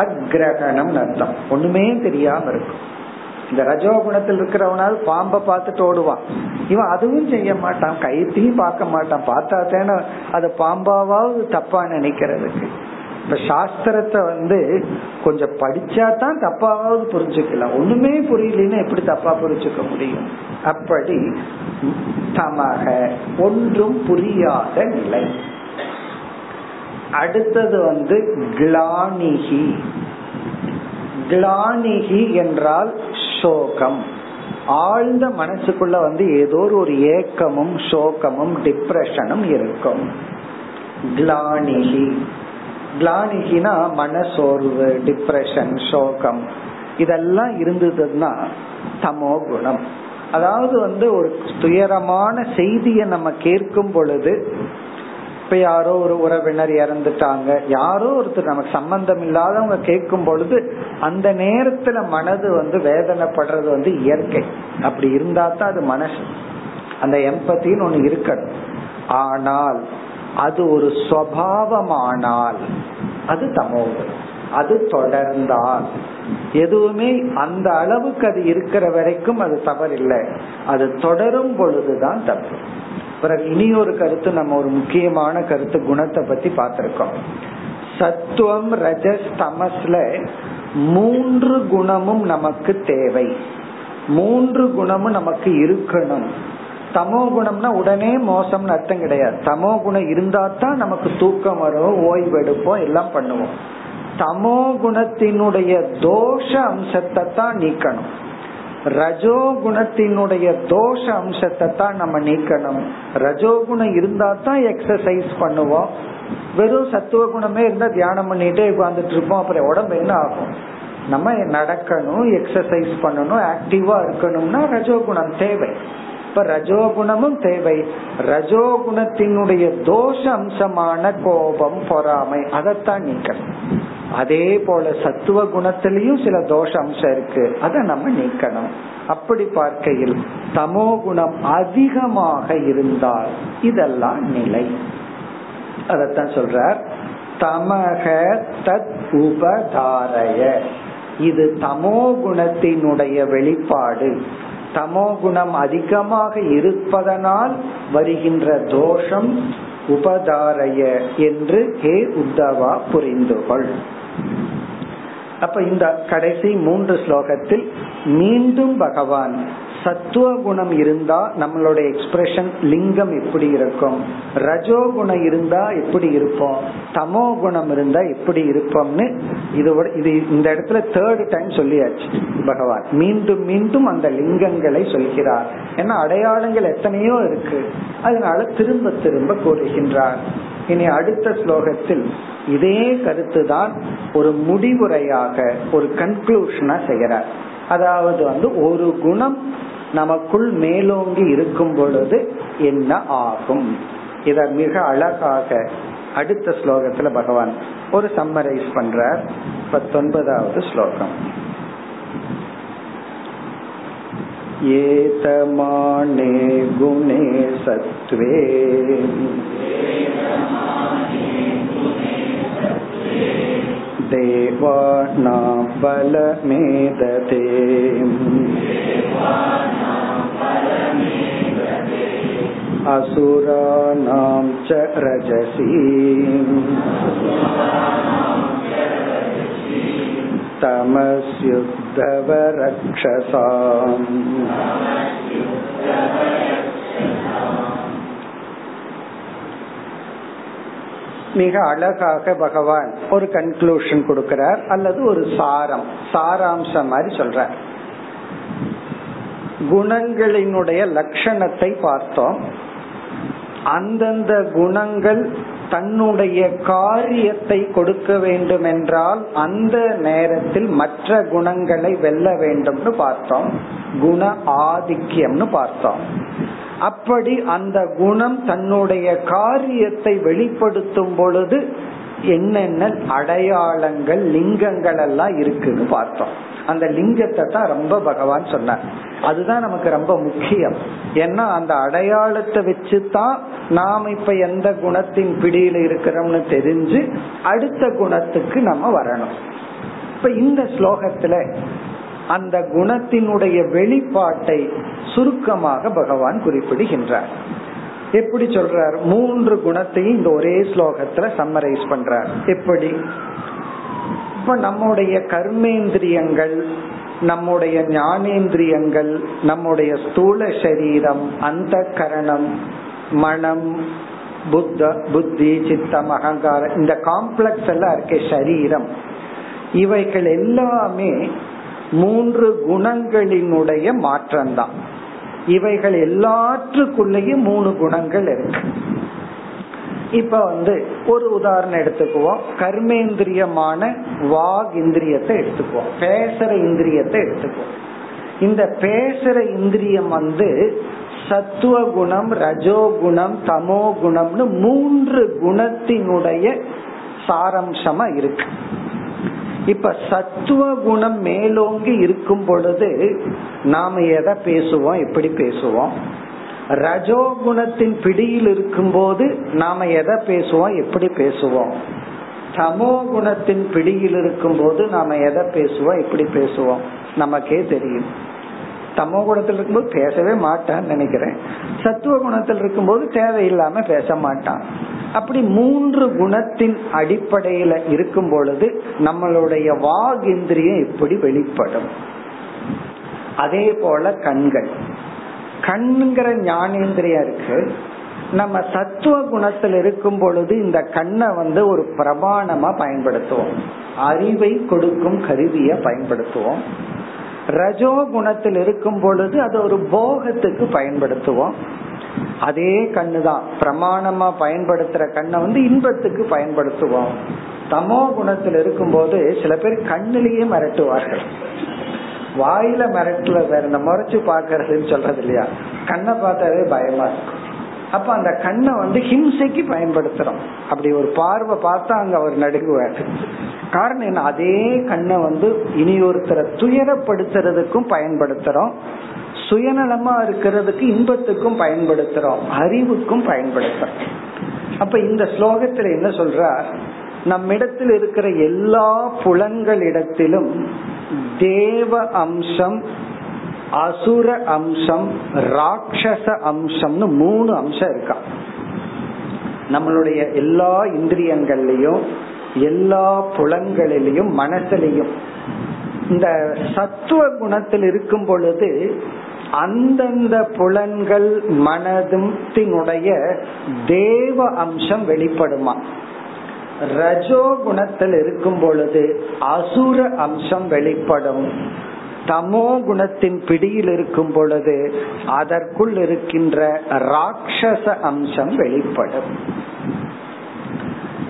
அக்ரகணம் அர்த்தம். ஒண்ணுமே தெரியாம இருக்கும். இந்த ரஜோகுணத்தில் இருக்கிறவனால் பாம்பை பார்த்துட்டு ஓடுவான். இவன் அதுவும் செய்ய மாட்டான். கைத்தையும் பார்க்க மாட்டான். பார்த்தா தானே அது பாம்பாவது தப்பா நினைக்கிறதுக்கு. இப்ப சாஸ்திரத்தை வந்து கொஞ்சம் படிச்சா தான் தப்பாவது புரிஞ்சுக்கலாம். ஒண்ணுமே புரியலன்னா எப்படி தப்பா புரிஞ்சுக்க முடியும்? அப்படி தமக ஒன்றும் புரியாத நிலை. அடுத்தது வந்து கிளானிகி. கிளானிகி என்றால் சோகம். ஆழ்ந்த மனசுக்குள்ள வந்து ஏதோ ஒரு ஏக்கமும் சோகமும் டிப்ரெஷனும் இருக்கும். கிளானிகி. கிளானிகினா மனசோர்வு டிப்ரெஷன் சோகம். இதெல்லாம் இருந்ததுன்னா தமோ குணம். அதாவது வந்து ஒரு துயரமான செய்தியை நம்ம கேட்கும் பொழுது இப்ப யாரோ ஒரு உறவினர் இறந்துட்டாங்க. யாரோ ஒருத்தர் நமக்கு சம்பந்தம் இல்லாதவங்க கேட்கும் பொழுது அந்த நேரத்துல மனது வந்து வேதனைப்படுறது வந்து இயற்கை. அப்படி இருந்தா தான் அது மனசு. அந்த எம்பத்தின்னு ஒண்ணு இருக்கணும். ஆனால் அது ஒரு சுவாவமானால் அது தமோகுணம் அது தொடர்ந்தால். எதுவுமே அந்த அளவுக்கு அது இருக்கிற வரைக்கும் அது தவறில்லை. அது தொடரும் பொழுதுதான் தப்பு. பிறகு இனி ஒரு கருத்து நம்ம ஒரு முக்கியமான கருத்து குணத்தை பத்தி பார்த்திருக்கோம். சத்துவம் ரஜஸ் தமஸ்ல மூன்று குணமும் நமக்கு தேவை. மூன்று குணமும் நமக்கு இருக்கணும். தமோ குணம்னா உடனே மோசம்னு அர்த்தம் கிடையாது. தமோ குணம் இருந்தா தான் நமக்கு தூக்கம் வரும் ஓய்வெடுப்போம் எல்லாம் பண்ணுவோம். தமோ குணத்தினுடைய தோஷ அம்சத்தை தான் நீக்கணும். ரஜோ குணத்தினுடைய தோஷ அம்சத்தை தான் நம்ம நீக்கணும். ரஜோ குணம் இருந்தா தான் எக்ஸசைஸ் பண்ணுவோம். வெறும் சத்துவ குணமே இருந்தா தியானம் பண்ணிட்டே உட்காந்துட்டு இருப்போம். அப்புறம் உடம்பு என்ன ஆகும்? நம்ம நடக்கணும் எக்ஸசைஸ் பண்ணணும் ஆக்டிவா இருக்கணும்னா ரஜோகுணம் தேவை. இப்ப ரஜோகுணமும் தேவை. ரஜோகுணத்தினுடைய தோஷ அம்சமான கோபம் பொறாமை அதைத்தான் நீக்கணும். அதே போல சத்துவ குணத்திலையும் சில தோஷ அம்சம் இருக்கு. அதை நம்ம நீக்கணும். அப்படி பார்க்கையில் தமோ குணம் அதிகமாக இருந்தால் இதெல்லாம் நிலை. அதத்தான் சொல்றார். தமக தத் உபதாரய. இது தமோ குணத்தினுடைய வெளிப்பாடு. தமோ குணம் அதிகமாக இருப்பதனால் வருகின்ற தோஷம் உபதாரய என்று ஹே உத்தவா புரிந்துகொள். அப்ப இந்த கடைசி மூன்று ஸ்லோகத்தில் மீண்டும் பகவான் சத்துவ குணம் இருந்தா நம்மளுடைய எக்ஸ்பிரஷன் லிங்கம் எப்படி இருக்கும்? ரஜோ குணம் இருந்தா எப்படி இருப்போம்? தமோ குணம் இருந்தா எப்படி இருப்போம்னு இது இது இந்த இடத்துல தேர்ட் டைம் சொல்லியாச்சு பகவான். மீண்டும் மீண்டும் அந்த லிங்கங்களை சொல்கிறார். ஏன்னா அடையாளங்கள் எத்தனையோ இருக்கு. அதனால திரும்ப திரும்ப கூறுகின்றார். இனி அடுத்த ஸ்லோகத்தில் இதே கருத்து தான் ஒரு முடிவுரையாக ஒரு கன்க்ளூஷனா செய்கிறார். அதாவது வந்து ஒரு குணம் நமக்குள் மேலோங்கி இருக்கும் பொழுது என்ன ஆகும் இத மிக அழகாக அடுத்த ஸ்லோகத்துல பகவான் ஒரு சம்மரைஸ் பண்றார் இப்ப पत्तोन्पदावद् श्लोकम् एतमाने गुणे सत्त्वे देवानां बलमेदते असुराणां च रजसि तमस्युद्धवरक्षसाम् மிக அழகாக பகவான் ஒரு கன்க்ளூஷன் கொடுக்கிறார் அல்லது ஒரு சாரம் சாராம்சம் மாதிரி சொல்றார். குணங்களினுடைய லட்சணத்தை பார்த்தோம். அந்தந்த குணங்கள் தன்னுடைய காரியத்தை கொடுக்க வேண்டும் என்றால் அந்த நேரத்தில் மற்ற குணங்களை வெல்ல வேண்டும்னு பார்த்தோம். குண ஆதிக்கியம்னு பார்த்தோம். அப்படி அந்த குணம் தன்னுடைய காரியத்தை வெளிப்படுத்தும் பொழுது என்னென்ன அடையாளங்கள் லிங்கங்கள் எல்லாம் இருக்குன்னு பார்த்தோம். அந்த லிங்கத்தை தான் ரொம்ப பகவான் சொன்னார். அதுதான் நமக்கு ரொம்ப முக்கியம். ஏன்னா அந்த அடையாளத்தை வச்சு தான் நாம் இப்ப எந்த குணத்தின் பிடியில இருக்கிறோம்னு தெரிஞ்சு அடுத்த குணத்துக்கு நம்ம வரணும். இப்ப இந்த ஸ்லோகத்துல அந்த குணத்தினுடைய வெளிப்பாட்டை சுருக்கமாக பகவான் குறிப்பிடுகின்றார். எப்படி சொல்றார்? மூன்று குணத்தையும் இந்த ஒரே ஸ்லோகத்துல சம்மரைஸ் பண்றார். எப்படி? இப்ப நம்முடைய கர்மேந்திரியங்கள் நம்முடைய ஞானேந்திரியங்கள் நம்முடைய ஸ்தூல சரீரம் அந்த கரணம் மனம் புத்த புத்தி சித்தம் அகங்காரம் இந்த காம்ப்ளெக்ஸ் எல்லாம் இருக்க சரீரம். இவைகள் எல்லாமே மூன்று குணங்களினுடைய மாற்றம்தான். இவைகள் எல்லாற்றுக்குள்ளேயும் மூணு குணங்கள் இருக்கு. இப்ப வந்து ஒரு உதாரணம் எடுத்துக்குவோம். கர்மேந்திரியமான வாக் இந்திரியத்தை எடுத்துக்குவோம். பேசுற இந்திரியத்தை எடுத்துக்குவோம். இந்த பேசுற இந்திரியம் வந்து சத்துவ குணம் ரஜோ குணம் தமோ குணம்னு மூன்று குணத்தினுடைய சாரம்சமா இருக்கு. இப்ப சத்துவ குணம் மேலோங்கி இருக்கும் பொழுது நாம எதை பேசுவோம் எப்படி பேசுவோம்? ரஜோ குணத்தின் பிடியில் இருக்கும் போது நாம எதை பேசுவோம் எப்படி பேசுவோம்? சமோ குணத்தின் பிடியில் இருக்கும் போது நாம எதை பேசுவோம் எப்படி பேசுவோம்? நமக்கே தெரியும். தமோ குணத்தில் இருக்கும்போது பேசவே மாட்டான்னு நினைக்கிறேன். சத்துவ குணத்தில் இருக்கும்போது தேவையில்லாம பேச மாட்டான். அப்படி மூன்று குணத்தின் அடிப்படையில இருக்கும் பொழுது நம்மளுடைய வாக் இந்திரியம் எப்படி வெளிப்படும். அதே போல கண்கள். கண்ணுங்கிற ஞானேந்திரியா இருக்கு. நம்ம சத்துவ குணத்தில் இருக்கும் பொழுது இந்த கண்ணை வந்து ஒரு பிரமாணமா பயன்படுத்துவோம். அறிவை கொடுக்கும் கருவிய பயன்படுத்துவோம். ரஜோ குணத்தில் இருக்கும் பொழுது அது ஒரு போகத்துக்கு பயன்படுத்துவோம். அதே கண்ணு தான் பிரமாணமா பயன்படுத்துற கண்ணை வந்து இன்பத்துக்கு பயன்படுத்துவோம். தமோ குணத்தில் இருக்கும் போது சில பேர் கண்ணிலேயே மிரட்டுவார்கள். வாயில மிரட்டுல வேற இந்த முறைச்சு பாக்குறதுன்னு சொல்றது இல்லையா கண்ணை பார்த்தாவே பயமா இருக்கும். அப்ப அந்த கண்ணை வந்து ஹிம்சைக்கு பயன்படுத்துறோம். அப்படி ஒரு பார்வை பார்த்தா அங்க அவர் நடுங்குவார். காரணம் என்ன? அதே கண்ணை வந்து இனி ஒருத்தரை துயரப்படுத்துறதுக்கும் பயன்படுத்துறோம். சுயநலமா இருக்கிறதுக்கு இன்பத்துக்கும் பயன்படுத்துறோம். அறிவுக்கும் பயன்படுத்துறோம். அப்ப இந்த ஸ்லோகத்துல என்ன சொல்றார்? நம்மிடத்தில் இருக்கிற எல்லா புலன்களிடத்திலும் தேவ அம்சம் அசுர அம்சம் ராட்சச அம்சம்னு மூணு அம்சம் இருக்கா? நம்மளுடைய எல்லா இந்திரியங்கள்லயும் எல்லா புலங்களிலையும் மனசிலையும் இந்த சத்துவ குணத்தில் இருக்கும் பொழுது அந்தந்த புலன்கள் மனதினுடைய தேவ அம்சம் வெளிப்படுமா? ரஜோ குணத்தில் இருக்கும் பொழுது அசுர அம்சம் வெளிப்படும். தமோ குணத்தின் பிடியில் இருக்கும் பொழுது அதற்குள் இருக்கின்ற ராட்சச அம்சம் வெளிப்படும்.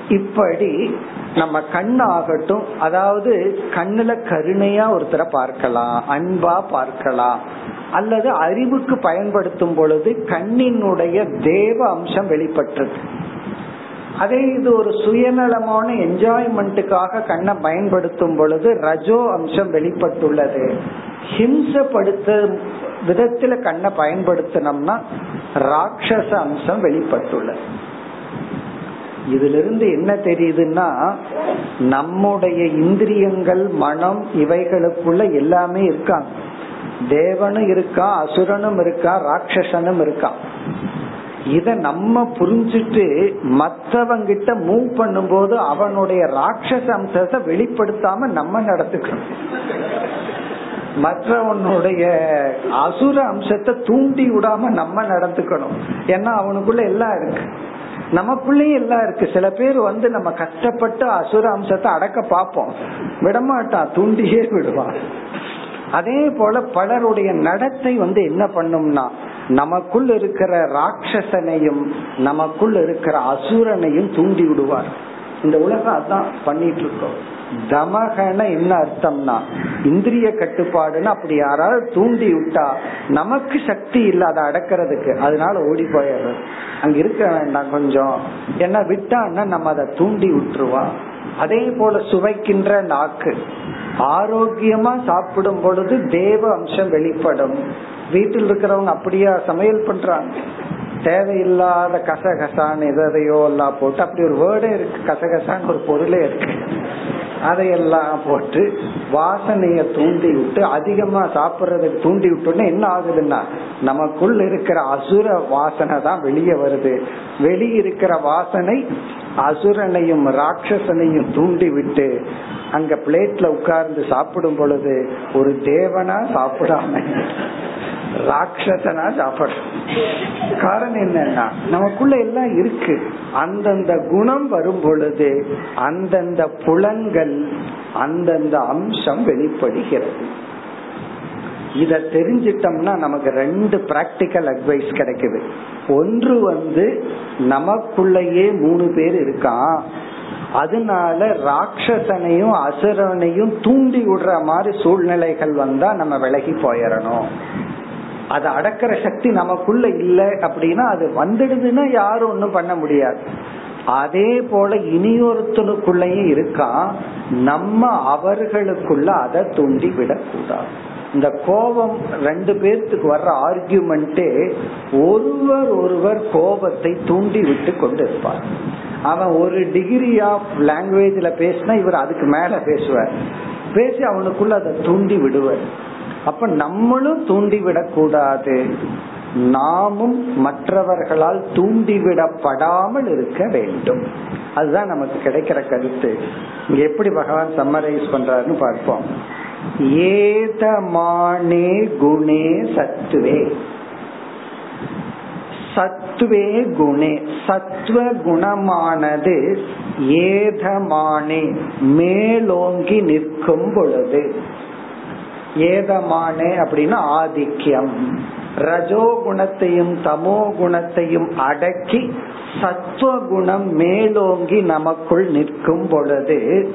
இப்படி நம்ம கண் ஆகட்டும் அதாவது கண்ணுல கருணையா ஒருத்தரை பார்க்கலாம் அன்பா பார்க்கலாம் அல்லது அறிவுக்கு பயன்படுத்தும் பொழுது கண்ணினுடைய தேவ அம்சம் வெளிப்பட்டது அதே இது ஒரு சுயநலமான என்ஜாய்மெண்ட்டுக்காக கண்ணை பயன்படுத்தும் பொழுது ரஜோ அம்சம் வெளிப்பட்டுள்ளது. ஹிம்சப்படுத்த விதத்துல கண்ணை பயன்படுத்தினோம்னா ராட்சச அம்சம் வெளிப்பட்டுள்ளது. இதுல இருந்து என்ன தெரியுதுன்னா நம்முடைய இந்திரியங்கள் மனம் இவைகளுக்குள்ள எல்லாமே இருக்காங்க தேவனும் இருக்கா அசுரனும் இருக்கா ராட்சசனும் இருக்கான் இத நம்ம புரிஞ்சுட்டு மற்றவங்கிட்ட மூவ் பண்ணும்போது அவனுடைய ராட்சச அம்சத்தை வெளிப்படுத்தாம நம்ம நடத்துக்கணும் மற்றவனுடைய அசுர அம்சத்தை தூண்டி விடாம நம்ம நடந்துக்கணும். ஏன்னா அவனுக்குள்ள எல்லாம் இருக்கு. நமக்குள்ளேயும் எல்லாம் இருக்கு. சில பேர் வந்து நம்ம கஷ்டப்பட்டு அசுர அம்சத்தை அடக்க பார்ப்போம். விடமாட்டான் தூண்டியே விடுவான் அதே போல பலருடைய நடத்தை வந்து என்ன பண்ணும்னா நமக்குள் இருக்கிற ராட்சசனையும் நமக்குள் இருக்கிற அசுரனையும் தூண்டி விடுவார். இந்த உலகம் அதான் பண்ணிட்டு இருக்கோம். தமகன என்ன அர்த்தம்னா இந்திரிய கட்டுப்பாடுன்னு அப்படி யாராவது தூண்டி விட்டா நமக்கு சக்தி இல்ல அதை அடக்கிறதுக்கு. அதனால ஓடி போயிடுறது. அங்க இருக்க வேண்டாம் கொஞ்சம். என்ன விட்டான்னா நம்ம அதை தூண்டி விட்டுருவா. அதே போல சுவைக்கின்ற நாக்கு. ஆரோக்கியமா சாப்பிடும் பொழுது தேவ அம்சம் வெளிப்படும். வீட்டில் இருக்கிறவங்க அப்படியா சமையல் பண்றாங்க? தேவையில்லாத கசகசான்னு எதையோ எல்லாம் போட்டு அப்படி ஒரு வேர்டே இருக்கு. கசகசான்னு ஒரு பொருளே இருக்கு. அதையெல்லாம் போட்டு வாசனைய தூண்டி விட்டு அதிகமா சாப்பிடுறதுக்கு தூண்டி விட்டோம்னா என்ன ஆகுதுன்னா நமக்குள் இருக்கிற அசுர வாசனை தான் வெளியே வருது. வெளியிருக்கிற வாசனை அசுரனையும் ராட்சசனையும் தூண்டி விட்டு அங்க பிளேட்ல உட்கார்ந்து சாப்பிடும் பொழுது ஒரு தேவனா சாப்பிடாம ராட்சசனா சாப்பிடும். காரணம் என்னன்னா நமக்குள்ள எல்லாம் இருக்கு. அந்தந்த குணம் வரும் பொழுது அந்தந்த புலன்கள் அந்தந்த அம்சம் வெளிப்படுகிறது. இத தெரிஞ்சிட்டோம்னா நமக்கு ரெண்டு பிராக்டிக்கல் அட்வைஸ் கிடைக்குது. ஒன்று வந்து நமக்குள்ளேயே மூணு பேர் இருக்கான் அதனால ராட்சசனையும் அசுரனையும் தூண்டி விடுற மாதிரி சூழ்நிலைகள் வந்தா நம்ம விலகி போயிடணும் அதை அடக்கிற சக்தி நமக்குள்ள இல்ல அப்படின்னா அது வந்துடுதுன்னா யாரும் ஒண்ணும் பண்ண முடியாது. அதே போல இனியொருத்தனுக்குள்ளயும் இருக்கா? நம்ம அவர்களுக்குள்ள அதை தூண்டி விடக்கூடாது. இந்த கோபம் ரெண்டு பேர்த்துக்கு வர்ற ஆர்கியூமெண்டே ஒருவர் ஒருவர் கோபத்தை தூண்டி விட்டு கொண்டு இருப்பார் அவன் ஒரு டிகிரி ஆஃப் லாங்குவேஜ்ல பேசினா இவர் அதுக்கு மேல பேசுவார். பேசி அவனுக்குள்ள அதை தூண்டி விடுவார். அப்ப நம்மளும் தூண்டி விடக்கூடாது. நாமும் மற்றவர்களால் தூண்டிவிடப்படாமல் இருக்க வேண்டும். அதுதான் நமக்கு கிடைக்கிற கருத்து. இங்க எப்படி பகவான் சம்மரைஸ் பண்றாருன்னு பார்ப்போம். ஏதமானே குணே சத்துவே. சத்துவே குணே. சத்துவ குணமானது ஏதமானே. மேலோங்கி நிற்கும் பொழுது. ஏதமானே அப்படின்னா ஆதிக்கியம் ரஜோ குணத்தையும் தமோ குணத்தையும் அடக்கி சத்துவ குணம் மேலோங்கி நமக்குள் நிற்கும் பொழுது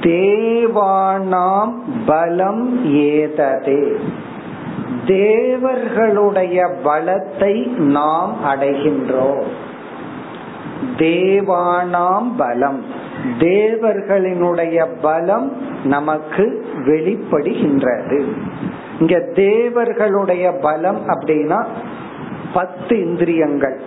தேவானாம் பலம் ஏததே. தேவர்களுடைய பலத்தை நாம் அடைகின்றோம். தேவானாம் பலம். தேவர்களினுடைய பலம் நமக்கு வெளிப்படுகின்றது. இங்க தேவர்களுடைய பலம் அப்படின்னா பத்து இந்திரியங்கள்.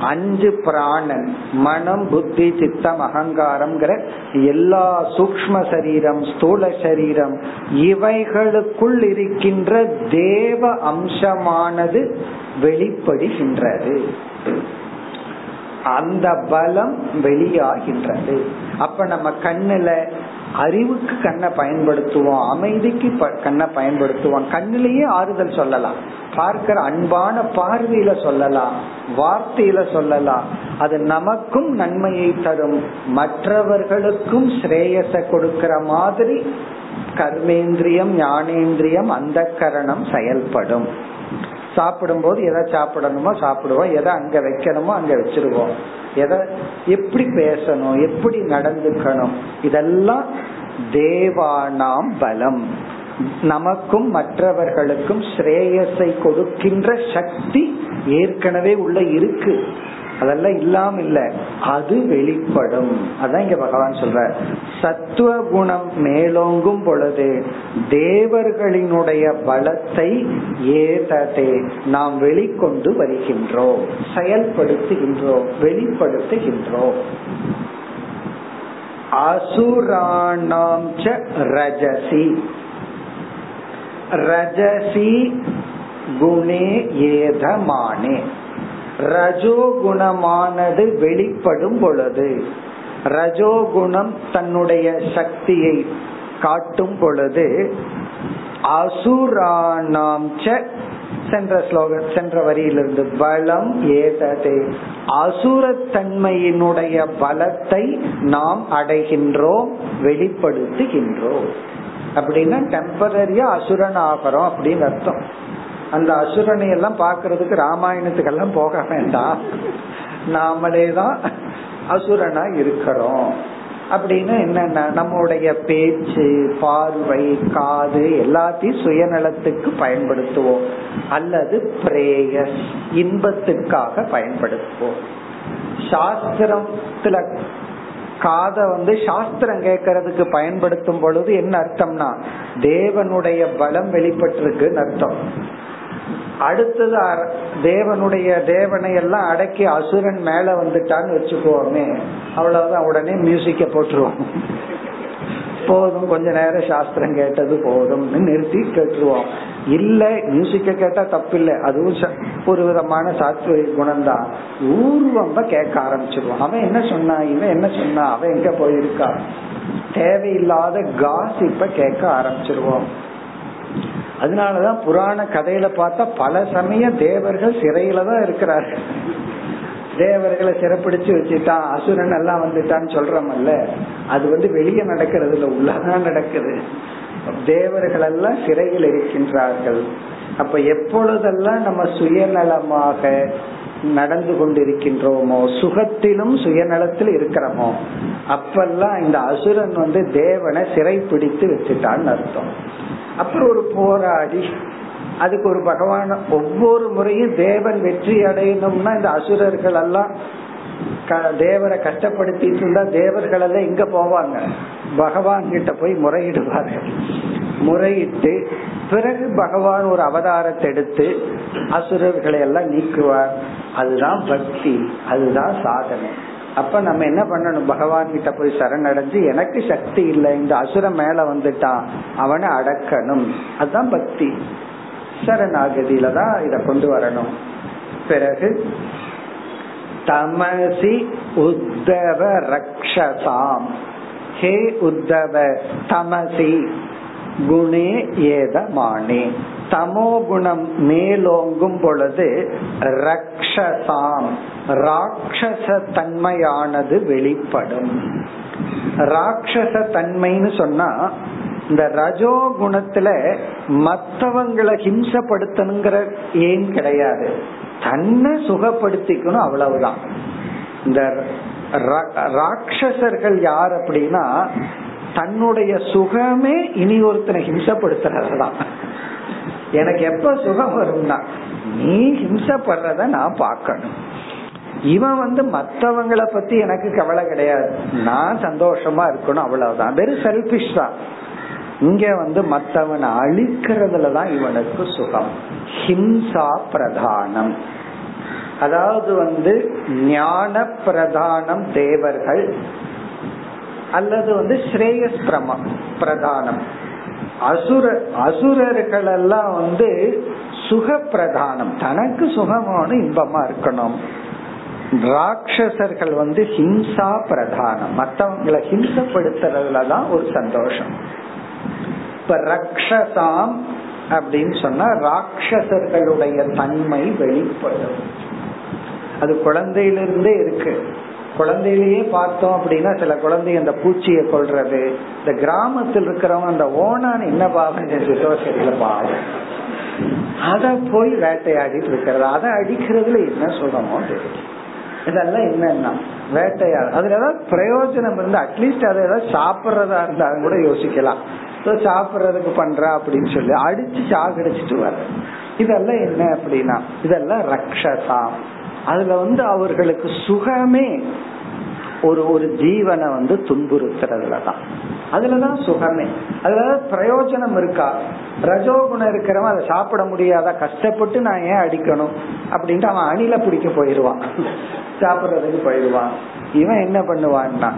அஞ்சு பிராணன் மனம் புத்தி சித்தம் அகங்காரம்ங்கிற எல்லா சூக்ம சரீரம் ஸ்தூல சரீரம் இவைகளுக்குள் இருக்கின்ற தேவ அம்சமானது வெளிப்படுகின்றது. அந்த பலம் வெளியாகின்றது. அப்ப நம்ம கண்ணுல அறிவுக்கு கண்ணை பயன்படுத்துவோம் அமைதிக்கு கண்ணை பயன்படுத்துவோம் கண்ணிலேயே ஆறுதல் சொல்லலாம். பார்க்கிற அன்பான பார்வையில சொல்லலாம். வார்த்தையில சொல்லலாம். அது நமக்கும் நன்மையை தரும். மற்றவர்களுக்கும் ஸ்ரேயச கொடுக்கிற மாதிரி கர்மேந்திரியம் ஞானேந்திரியம் அந்த கரணம் செயல்படும். சாப்பிடும் போது எதை சாப்பிடணுமோ சாப்பிடுவோம் எதை அங்க வைக்கணுமோ அங்க வச்சிருவோம். எதை எப்படி பேசணும் எப்படி நடந்துக்கணும் இதெல்லாம் தேவானாம் பலம். நமக்கும் மற்றவர்களுக்கும் ஸ்ரேயஸை கொடுக்கின்ற சக்தி ஏற்கனவே உள்ள இருக்கு. அதெல்லாம் இல்லாம இல்ல. அது வெளிப்படும். அதான் இங்க பகவான் சொல்ற. சத்துவ குணம் மேலோங்கும் பொழுது தேவர்களினுடைய பலத்தை ஏததே நாம் வெளிக்கொண்டு வருகின்றோம். செயல்படுத்துகின்றோம். வெளிப்படுத்துகின்றோம். அசுராணாம் ரஜசி. ரஜசி குணே ஏதமானே. ரஜோகுணமானது வெளிப்படும் பொழுது ரஜோகுணம் தன்னுடைய சக்தியை காட்டும் பொழுது அசுராணாம் சென்ற ஸ்லோகம் சென்ற வரியிலிருந்து பலம் ஏததே. அசுரத்தன்மையினுடைய பலத்தை நாம் அடைகின்றோம் வெளிப்படுத்துகின்றோம். அப்படின்னா டெம்பரரியா அசுரன் ஆகிறோம் அப்படின்னு அர்த்தம். அந்த அசுரனை எல்லாம் பாக்குறதுக்கு ராமாயணத்துக்கெல்லாம் போக வேண்டாம். நாமளே தான் அசுரனா இருக்கிறோம். அப்படின்னு என்னன்னா? நம்முடைய பேச்சு பார்வை காது எல்லாத்தையும் சுயநலத்துக்கு பயன்படுத்துவோம். அல்லது பிரேயஸ் இன்பத்துக்காக பயன்படுத்துவோம். சாஸ்திரத்துல காத வந்து சாஸ்திரம் கேட்கறதுக்கு பயன்படுத்தும் பொழுது என்ன அர்த்தம்னா தேவனுடைய பலம் வெளிப்பட்டிருக்குன்னு அர்த்தம். அடுத்தது தேவனுடைய தேவனை எல்லாம் அடக்கி அசுரன் மேல வந்துட்டான்னு வச்சுக்கோமே. அவ்வளவுதான் உடனே மியூசிக்க போட்டுருவோம். போதும் கொஞ்ச நேரம் சாஸ்திரம் கேட்டது போதும் நிறுத்தி கேட்டுருவோம். இல்ல மியூசிக்க கேட்டா தப்பில்லை. அதுவும் ஒரு விதமான சாத்விக குணம் தான் ஊர்வம்ப கேட்க ஆரம்பிச்சிருவோம். அவன் என்ன சொன்னா இவன் என்ன சொன்னா அவன் எங்க போயிருக்கா? தேவையில்லாத காசிப்ப கேட்க ஆரம்பிச்சிருவோம். அதனாலதான் புராண கதையில பார்த்தா பல சமயம் தேவர்கள் சிறையில தான் இருக்கிறார்கள். தேவர்களை சிறப்பிடிச்சு வச்சுட்டான் அசுரன் எல்லாம் வந்துட்டான்னு சொல்றமல்ல அது வந்து வெளியே நடக்கிறது இல்ல உள்ளதான் நடக்குது. தேவர்கள் எல்லாம் சிறையில் இருக்கின்றார்கள். அப்ப எப்பொழுதெல்லாம் நம்ம சுயநலமாக நடந்து கொண்டிருக்கின்றோமோ சுகத்திலும் சுயநலத்தில் இருக்கிறோமோ அப்பெல்லாம் இந்த அசுரன் வந்து தேவனை சிறை பிடித்து வச்சுட்டான்னு அர்த்தம். அப்புறம் ஒரு போராடி அதுக்கு ஒரு பகவான ஒவ்வொரு முறையும் தேவன் வெற்றி அடையணும்னா இந்த அசுரர்கள் எல்லாம் தேவரை கஷ்டப்படுத்திட்டு இருந்தா தேவர்கள் எல்லாம் எங்க போவாங்க? பகவான் கிட்ட போய் முறையிடுவாரு. முறையிட்டு பிறகு பகவான் ஒரு அவதாரத்தை எடுத்து அசுரர்களை எல்லாம் நீக்குவார். அதுதான் பக்தி அதுதான் சாதனை. அப்ப நம்ம என்ன பண்ணணும்? பகவான் கிட்ட போய் சரணடைஞ்சு எனக்கு சக்தி இல்லை இந்த அசுரம் மேல வந்துட்டான் அவனை அடக்கணும். அதுதான் பக்தி. சரணாகதியில தான் இத கொண்டு வரணும். பிறகு தமசி உத்தவ ரக்ஷசாம் ஹே உத்தவ தமசி குணே ஏதமானே. தமோ குணம் மேலோங்கும் பொழுது ரக்ஷசாம் ராட்சச தன்மையானது வெளிப்படும். ராட்சச தன்மைன்னு சொன்னா இந்த ரஜோ குணத்துல மத்தவங்களை ஹிம்சப்படுத்தணுங்கிற ஏன் கிடையாது? தன்னை சுகப்படுத்திக்கணும் அவ்வளவுதான். இந்த ராட்சசர்கள் யார் அப்படின்னா தன்னுடைய சுகமே இனி ஒருத்தனை ஹிம்சப்படுத்துறதுதான். எனக்கு எப்ப சுகம் வரும்னா நீ ஹிம்சப்படுறத நான் பார்க்கணும். இவன் வந்து மத்தவங்களை பத்தி எனக்கு கவலை கிடையாது. நான் சந்தோஷமா இருக்கணும் அவ்வளவுதான். வெறும் செல்பிஷ் தான். இங்க வந்து மத்தவனை அழிக்கிறதுலதான் இவனுக்கு சுகம். ஹிம்சா பிரதானம். அதாவது வந்து ஞான பிரதானம் தேவர்கள் அல்லது வந்து ஸ்ரேயஸ் பிரமம் பிரதானம். அசுர அசுரர்கள் எல்லாம் வந்து சுக பிரதானம் தனக்கு சுகமான இன்பமா இருக்கணும். ராட்சசர்கள் வந்து ஹிம்சா பிரதானம். மத்தவங்களை ஹிம்சப்படுத்துறதுலதான் ஒரு சந்தோஷம். இப்ப ரக்ஷசாம் அப்படின்னு சொன்னா ராட்சசர்களுடைய தன்மை வெளிப்படும் அது குழந்தையிலிருந்தே இருக்கு. குழந்தையிலேயே பார்த்தோம் அப்படின்னா சில குழந்தை அந்த பூச்சியை கொள்றது இந்த கிராமத்தில் இருக்கிறவங்க அந்த ஓனான் என்ன பாவம் தெரியல பாவம். அத போய் வேட்டையாடிட்டு இருக்கிறது. அதை அடிக்கிறதுல என்ன சொல்லணுமோ தெரியும் இதெல்லாம் என்னன்னா வேட்டையாடு. அதுல ஏதாவது பிரயோஜனம் இருந்தா அட்லீஸ்ட் அதை ஏதாவது சாப்பிட்றதா இருந்தாலும் கூட யோசிக்கலாம். சாப்பிட்றதுக்கு பண்ற அப்படின்னு சொல்லி அடிச்சு சாகடிச்சிட்டு வர இதெல்லாம் என்ன அப்படின்னா இதெல்லாம் ரக்ஷசாம் அதுல வந்து அவர்களுக்கு சுகமே ஒரு ஒரு ஜீவனை வந்து துன்புறுத்துறதுல தான் அதுலதான் சுகமே. அதுலதான் பிரயோஜனம் இருக்கா? ரஜோகுணம் இருக்கிறவன் அதை சாப்பிட முடியாத கஷ்டப்பட்டு நான் ஏன் அடிக்கணும்? அப்படின்ட்டு அவன் அணில பிடிக்க போயிருவான். சாப்பிடுறதுக்கு போயிடுவான் இவன் என்ன பண்ணுவான்னா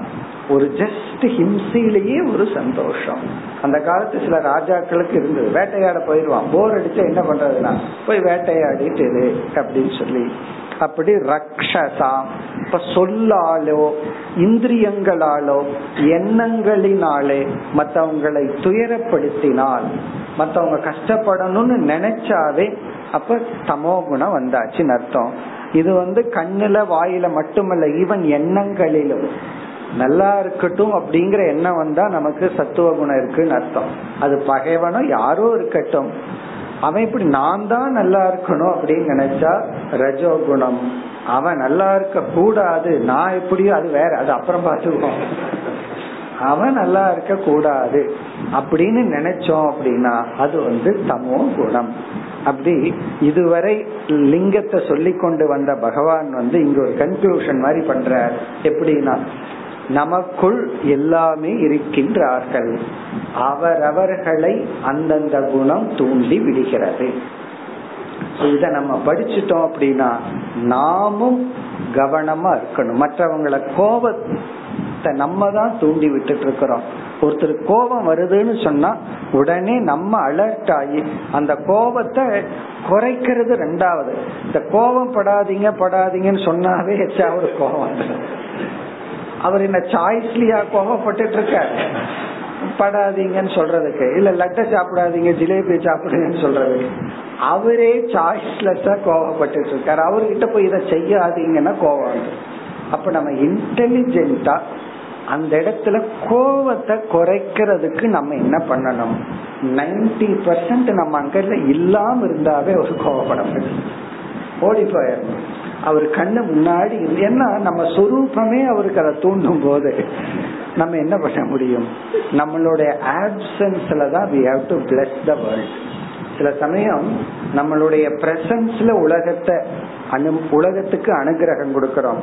ஒரு ஜஸ்ட் ஹிம்சையிலேயே ஒரு சந்தோஷம். அந்த காலத்து சில ராஜாக்களுக்கு இருந்தது. வேட்டையாட போயிடுவான் போர் அடிச்சா என்ன பண்றதுன்னா போய் வேட்டையாடிட்டு அப்படின்னு சொல்லி அப்படி ரக்ஷசாம். இப்ப சொல்லாலோ இந்திரியங்களாலோ எண்ணங்களினாலே மற்றவங்களை துயரப்படுத்தினால் மற்றவங்க கஷ்டப்படணும்னு நினைச்சாவே அப்ப தமோ குணம் வந்தாச்சுன்னு அர்த்தம். இது வந்து கண்ணுல வாயில மட்டுமல்ல ஈவன் எண்ணங்களிலும். நல்லா இருக்கட்டும் அப்படிங்கிற எண்ணம் வந்தா நமக்கு சத்துவ குணம் இருக்குன்னு அர்த்தம். அது பகைவனும் யாரோ இருக்கட்டும். அவன் இப்படி நான் தான் நல்லா இருக்கணும் அப்படின்னு நினைச்சா ரஜோகுணம் அவன் நல்லா இருக்க கூடாது. நான் எப்படியோ அது வேற. அது அப்புறம் பார்த்துக்குவோம். அவன் நல்லா இருக்க கூடாது அப்படின்னு நினைச்சோம் அப்படின்னா அது வந்து தமோ குணம். அப்படி இதுவரை லிங்கத்தை சொல்லி கொண்டு வந்த பகவான் வந்து இங்க ஒரு கன்க்ளூஷன் மாதிரி பண்ற எப்படின்னா நமக்குள் எல்லாமே இருக்கின்றார்கள். அவரவர்களை அந்தந்த குணம் தூண்டி விடுகிறது. இத நம்ம படிச்சுட்டோம் அப்படின்னா நாமும் கவனமா இருக்கணும். மற்றவங்களை கோபத்தை நம்ம தான் தூண்டி விட்டுட்டு இருக்கிறோம். ஒருத்தர் கோபம் வருதுன்னு சொன்னா உடனே நம்ம அலர்ட் ஆகி அந்த கோபத்தை குறைக்கிறது ரெண்டாவது. இந்த கோபம் படாதீங்க படாதீங்கன்னு சொன்னாவே ஒரு கோபம் அவர் என்ன சாய்ஸ்லியா கோபப்பட்டு இருக்க படாதீங்கன்னு சொல்றதுக்கு. இல்ல லட்டை சாப்பிடாதீங்க ஜிலேபி சாப்பிடுங்கன்னு சொல்றதுக்கு. அவரே சாய்ஸ்லெஸ்ஸா கோவப்பட்டு இருக்காரு அவர்கிட்ட போய் இதை செய்யாதீங்கன்னா கோவம் அப்ப நம்ம இன்டெலிஜென்டா அந்த இடத்துல கோவத்தை குறைக்கிறதுக்கு நம்ம என்ன பண்ணணும்? நைன்டி பர்சன்ட் நம்ம அங்க இல்லாம இருந்தாவே ஒரு கோவப்பட முடியும் ஓடி போயிடணும். அவர் கண்ணு முன்னாடி ஏன்னா நம்ம சொரூபமே அவருக்கு அதை தூண்டும் போது நம்ம என்ன பண்ண முடியும்? நம்மளுடைய ஆப்சன்ஸ்ல தான் we have to please the world சில சமயம் நம்மளுடைய பிரசன்ஸ்ல உலகத்தை அனு உலகத்துக்கு அனுகிரகம் கொடுக்கறோம்.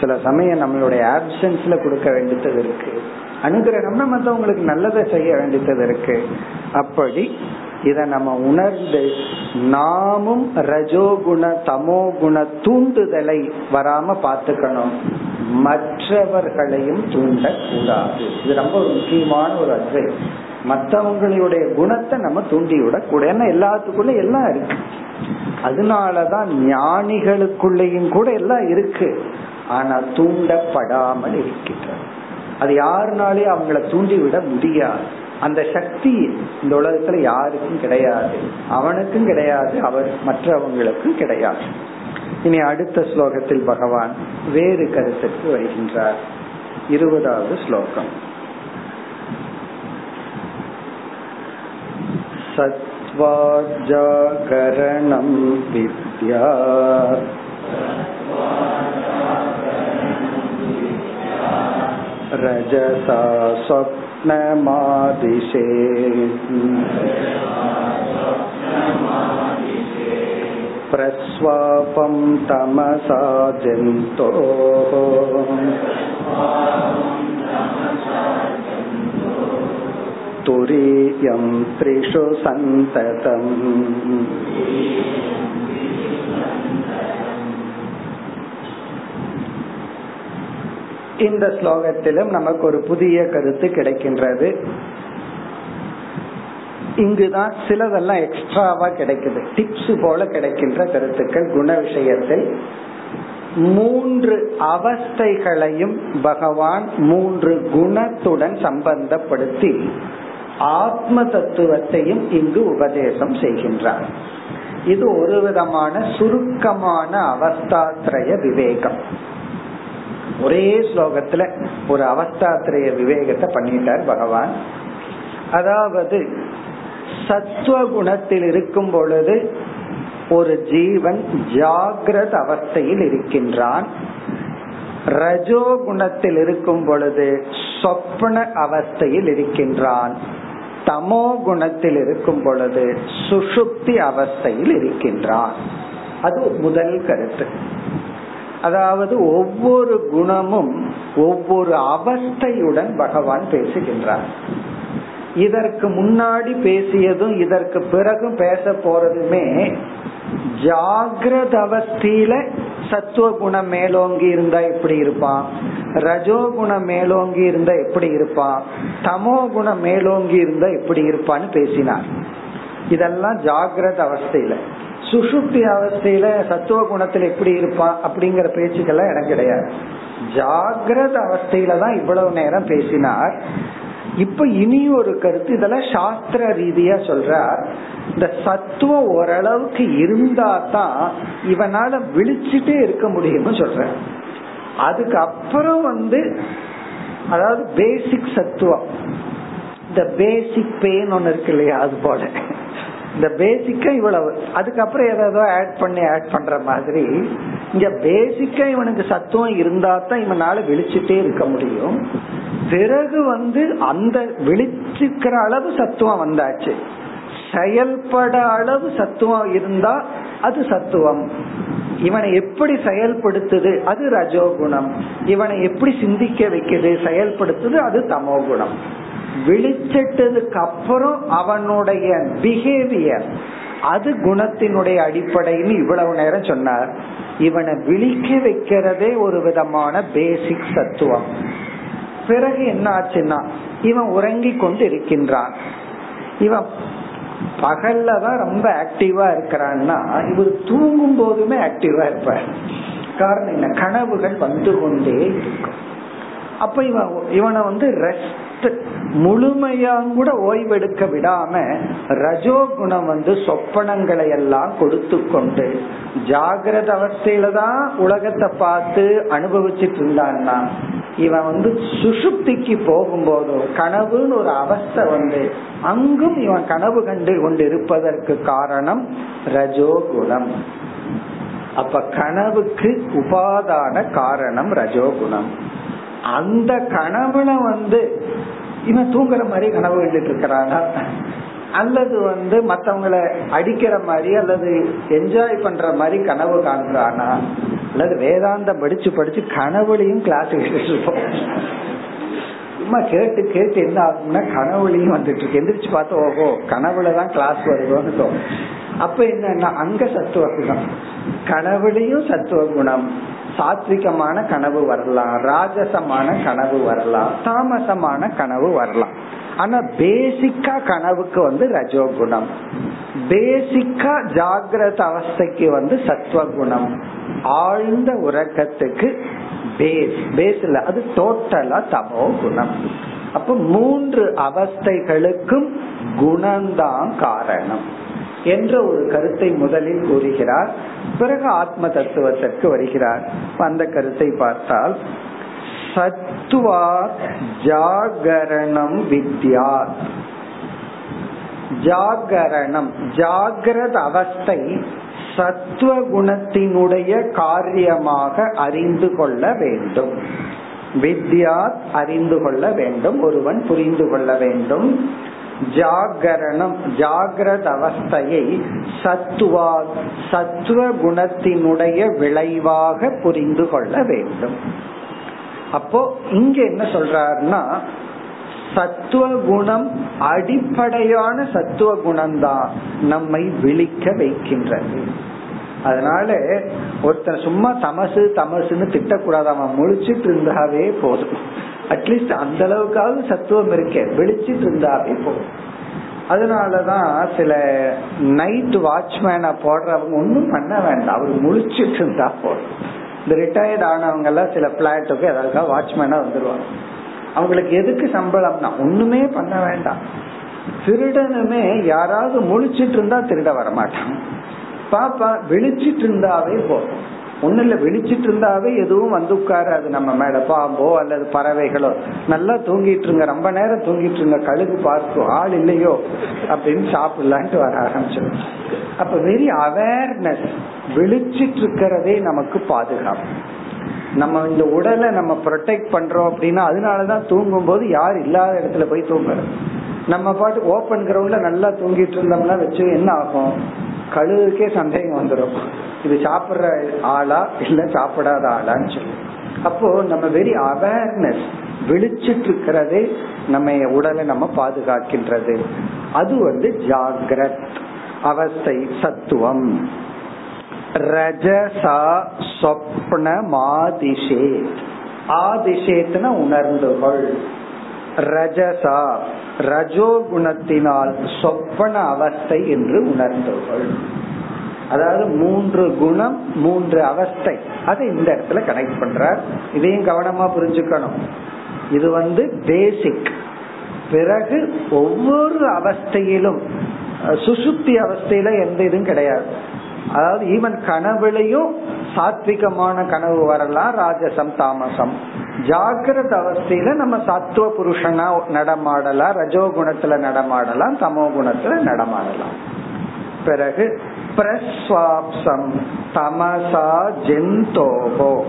சில சமயம் நம்மளுடைய ஆப்சன்ஸ்ல கொடுக்க வேண்டியது இருக்கு. அனுகிரகம்னா மற்றவங்களுக்கு நல்லதை செய்ய வேண்டியது இருக்கு. அப்படி இத நம்ம உணர்ந்து நாமும் ரஜோகுண தமோ குண தூண்டுதலை வராம பாத்துக்கணும் மற்றவர்களையும் தூண்டக்கூடாது. இது ரொம்ப முக்கியமான ஒரு அட்வைஸ் மற்றவங்களுடைய குணத்தை நம்ம தூண்டி விடக்கூடாது. ஏன்னா எல்லாத்துக்குள்ள எல்லாம் இருக்கு. அதனாலதான் ஞானிகளுக்குள்ளேயும் கூட எல்லாம் இருக்கு. ஆனா தூண்டப்படாமல் இருக்கின்றது. அது யாருனாலே அவங்கள தூண்டி விட முடியாது. அந்த சக்தி இந்த உலகத்துல யாருக்கும் கிடையாது அவனுக்கும் கிடையாது அவர் மற்றவங்களுக்கும் கிடையாது இனி அடுத்த ஸ்லோகத்தில் பகவான் வேறு கருத்துக்கு வருகின்றார் இருபதாவது ஸ்லோகம் सत्त्वाजागरणं विद्या रजसा स्वप्नमादिशे प्रस्वापं तमसा जन्तोः तुरीयं त्रिषु सन्ततम् இந்த ஸ்லோகத்திலும் நமக்கு ஒரு புதிய கருத்து கிடைக்கின்றது. இங்குதான் சிலதெல்லாம் எக்ஸ்ட்ராவா கிடைக்குது. டிப்ஸ் போல கிடைக்கின்ற கருத்துக்கள் குண விஷயத்தில். மூன்று அவஸ்தைகளையும் பகவான் மூன்று குணத்துடன் சம்பந்தப்படுத்தி ஆத்ம தத்துவத்தையும் இங்கு உபதேசம் செய்கின்றார். இது ஒரு விதமான சுருக்கமான அவஸ்தாத்ரய விவேகம். ஒரே ஸ்லோகத்துல ஒரு அவஸ்தாத்திரைய விவேகத்தை பண்ணிட்டார் பகவான். அதாவது சத்துவ குணத்தில் இருக்கும் பொழுது ஒரு ஜீவன் ஜாகிரத அவஸ்தையில் இருக்கின்றான். ரஜோ குணத்தில் இருக்கும் பொழுது சொப்பன அவஸ்தையில் இருக்கின்றான். தமோ குணத்தில் இருக்கும் பொழுது சுஷுப்தி அவஸ்தையில் இருக்கின்றான். அது முதல் கருத்து. அதாவது ஒவ்வொரு குணமும் ஒவ்வொரு அவஸ்தையுடன் பகவான் பேசுகின்றார். இதற்கு முன்னாடி பேசியதும் இதற்கு பிறகும் பேச போறதுமே ஜாகிரத அவஸ்தியில சத்துவ குணம் மேலோங்கி இருந்தா எப்படி இருப்பான் ரஜோகுணம் மேலோங்கி இருந்தா எப்படி இருப்பான் தமோ குணம் மேலோங்கி இருந்தா எப்படி இருப்பான்னு பேசினார். இதெல்லாம் ஜாகிரத அவஸ்தையில. சுசுப்தி அவஸ்தையில சத்துவ குணத்துல எப்படி இருப்பான் அப்படிங்கிற பேச்சுக்கெல்லாம் எனக்கு கிடையாது. ஜாகிரத அவஸ்தையில தான் இவ்வளவு நேரம் பேசினார். இப்ப இனி ஒரு கருத்து இதெல்லாம் சாஸ்திர ரீதியா சொல்றார். இந்த சத்துவம் ஓரளவுக்கு இருந்தா தான் இவனால விழிச்சுட்டே இருக்க முடியும்னு சொல்ற அதுக்கு அப்புறம் வந்து அதாவது பேசிக் சத்துவம். இந்த பேசிக் பெயின் ஒன்னு இருக்கு இல்லையா அது போல. இந்த பேசிக்கா இவ்வளவு. அதுக்கப்புறம் ஏதாவது ஆட் பண்ணி ஆட் பண்ற மாதிரி இங்க பேசிக்கா இவனுக்கு சத்துவம் இருந்தா தான் இவனால விழிச்சுட்டே இருக்க முடியும். பிறகு வந்து அந்த விழிச்சுக்கிற அளவு சத்துவம் வந்தாச்சு. செயல்பட அளவு சத்துவம் இருந்தா அது சத்துவம். இவனை எப்படி செயல்படுத்துது? அது ரஜோகுணம். இவனை எப்படி சிந்திக்க வைக்குது? செயல்படுத்துது அது தமோ குணம் விழிச்சிட்டதுக்கு அப்புறம் அவனுடைய பிஹேவியர் அது குணத்தினுடைய அடிப்படைன்னு இவ்வளவு நேரம் சொன்னார். இவனை விழிக்க வைக்கிறதே ஒரு விதமான பேசிக் சத்துவம். பிறகு என்ன ஆச்சுன்னா இவன் உறங்கி கொண்டு இருக்கின்றான் இவன் பகல்ல தான் ரொம்ப ஆக்டிவா இருக்கிறான்னா இவர் தூங்கும் போதுமே ஆக்டிவா இருப்பார். காரணம் என்ன? கனவுகள் வந்து கொண்டே இருக்கும். அப்ப இவன் இவனை வந்து ரெஸ்ட் முழுமையா கூட ஓய்வெடுக்க விடாம ரஜோகுணம் வந்து சொப்பனங்களை எல்லாம் கொடுத்து கொண்டு ஜாகிரத அவஸ்தையில தான் உலகத்தை பார்த்து அனுபவிச்சுட்டு இருந்தான்னா இவன் வந்து சுசுப்திக்கு போகும்போது கனவுன்னு ஒரு அவஸ்தை வந்து அங்கும் இவன் கனவு கண்டு கொண்டு இருப்பதற்கு காரணம் ரஜோகுணம் அப்ப கனவுக்கு உபாதான காரணம் ரஜோகுணம் அந்த கனவுல வந்து இவன் தூங்குற மாதிரி கனவு கண்டுட்டு இருக்கிறானா? அல்லது வந்து மத்தவங்களை அடிக்கிற மாதிரி அல்லது என்ஜாய் பண்ற மாதிரி கனவு காண்றானா? அல்லது வேதாந்தம் படிச்சு படிச்சு கனவுலையும் கிளாஸ் இருப்போம். சும்மா கேட்டு கேட்டு என்ன ஆகும்னா கனவுலையும் வந்துட்டு இருக்கு. எந்திரிச்சு பார்த்தா ஓஹோ கனவுலதான் கிளாஸ் வருதோன்னு தோணும். அப்ப என்னன்னா அங்க சத்துவ குணம். கனவுலையும் சத்துவ குணம். சாத்விகமான கனவு வரலாம் ராஜசமான கனவு வரலாம் தாமசமான கனவு வரலாம். ஆனா பேசிக்கா கனவுக்கு வந்து ரஜோகுணம். பேசிக்கா ஜாகிரத அவஸ்தைக்கு வந்து சத்வகுணம். ஆழ்ந்த உறக்கத்துக்கு பேஸ் பேஸ்ல அது டோட்டலா தமோ குணம். அப்ப மூன்று அவஸ்தைகளுக்கும் குணம்தான் காரணம். என்ற ஒரு கருத்தை முதலில் கூறுகிறார். பிறகு ஆத்ம தத்துவத்திற்கு வருகிறார். அந்த கருத்தை பார்த்தால் சத்துவா ஜாகரணம் வித்யா ஜாகரணம் ஜாகிரத அவஸ்தை சத்துவ குணத்தினுடைய காரியமாக அறிந்து கொள்ள வேண்டும். வித்யா அறிந்து கொள்ள வேண்டும் ஒருவன் புரிந்து கொள்ள வேண்டும். ஜாகரணம் ஜாகிரத அவஸ்தையை சத்துவா சத்துவ குணத்தினுடைய விளைவாக புரிந்து கொள்ள வேண்டும். அப்போ இங்க என்ன சொல்றாருன்னா சத்துவ குணம் அடிப்படையான சத்துவ குணம் தான் நம்மை விழிக்க வைக்கின்றது. அதனால ஒருத்தன் சும்மா தமசு தமசுன்னு திட்டக்கூடாது அவன் முழிச்சிட்டு இருந்தாவே போதும். அட்லீஸ்ட் அந்த அளவுக்காவது சத்துவம் இருக்க வெளிச்சிட்டு இருந்தாவே போதும். அதனாலதான் சில நைட் வாட்ச்மேனா போடுறவங்க ஒன்னும் பண்ண வேண்டாம். அவர் முழிச்சிட்டு இருந்தா போதும். இந்த ரிட்டையர்ட் ஆனவங்க எல்லாம் சில பிளாட்டுக்கு ஏதாவது வாட்ச்மேனா வந்துருவாங்க. அவங்களுக்கு எதுக்கு சம்பளம்னா ஒண்ணுமே பண்ண வேண்டாம். திருடனுமே யாராவது முழிச்சிட்டு இருந்தா திருட வரமாட்டான் பாப்பா வெளிச்சிட்டு இருந்தாவே போதும். ஒன்னும் இல்ல வெளிச்சிட்டு இருந்தாவே எதுவும் வந்து உட்காராது நம்ம மேல. பாம்போ அல்லது பறவைகளோ. நல்லா தூங்கிட்டு இருங்க ரொம்ப நேரம் தூங்கிட்டு இருங்க கழுகு பார்த்து ஆள் இல்லையோ அப்படின்னு சாப்பிடலான்ட்டு வர ஆரம்பிச்சிடும் அப்ப வெரி அவேர்னஸ் விழிச்சிட்டு இருக்கிறதே நமக்கு பாதுகாப்பு. நம்ம இந்த உடலை நம்ம ப்ரொடெக்ட் பண்றோம் அப்படின்னா அதனாலதான் தூங்கும் போது யார் இல்லாத இடத்துல போய் தூங்குறோம் நம்ம பாட்டு ஓப்பன் கிரவுண்ட்ல நல்லா தூங்கிட்டு இருந்தோம்னா வச்சு என்ன ஆகும்? கழுவுக்கே சந்தேகம் வந்துடும் இது சாப்பிடுற ஆளா இல்ல சாப்பிடாத ஆளான்னு சொல்லி. அப்போ நம்ம வெரி அவேர்னஸ் விழிச்சிட்டு இருக்கிறதே நம்ம உடலை நம்ம பாதுகாக்கின்றது. அது வந்து ஜாகிரத் அவஸ்தை சத்துவம். ரஜசா சொப்ன மாதிஷே ஆதிஷேத்னா உணர்ந்துகொள் ரஜசா ரஜோ குணத்தினால் சொப்பன அவஸ்தை என்று உணர்ந்துகொள் அதாவது மூன்று குணம் மூன்று அவஸ்தை. அதை இந்த இடத்துல கனெக்ட் பண்றார். இதையும் கவனமா புரிஞ்சுக்கணும். இது வந்து பேசிக் பிறகு ஒவ்வொரு அவஸ்தையிலும் சுசுப்தி அவஸ்தையில எந்த இதுவும் கிடையாது. அதாவது ஈவன் கனவுலையும் சாத்விகமான கனவு வரலாம் ராஜசம் தாமசம். ஜாகிரத அவஸ்தையில நம்ம சத்துவ புருஷனா நடமாடலாம் ரஜோ குணத்துல நடமாடலாம் தமோ குணத்துல நடமாடலாம். பிறகு பிரஸ்வாப்சம் தமசா ஜெந்தோகோ.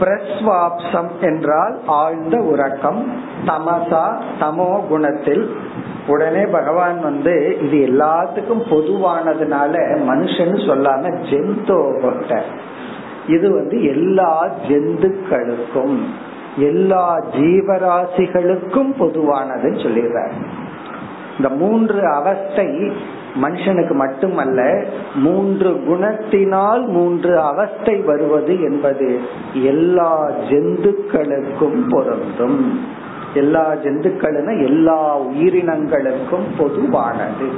பிரஸ்வாப்சம் என்றால் ஆழ்ந்த உறக்கம் தமசா தமோ குணத்தில் உடனே பகவான் வந்து இது எல்லாத்துக்கும் பொதுவானதுனால மனுஷன் சொல்லாம ஜெந்தோகிட்ட இது வந்து எல்லா ஜந்துக்களுக்கும் எல்லா ஜீவராசிகளுக்கும் பொதுவானதுன்னு சொல்லிடுறாரு இந்த மூன்று அவஸ்தை மனுஷனுக்கு மட்டுமல்ல மூன்று குணத்தினால் மூன்று அவஸ்தை வருவது என்பது எல்லா ஜந்துக்களுக்கும் பொருந்தும். எல்லா ஜந்துக்களும் எல்லா உயிரினங்களுக்கும் பொதுவானது.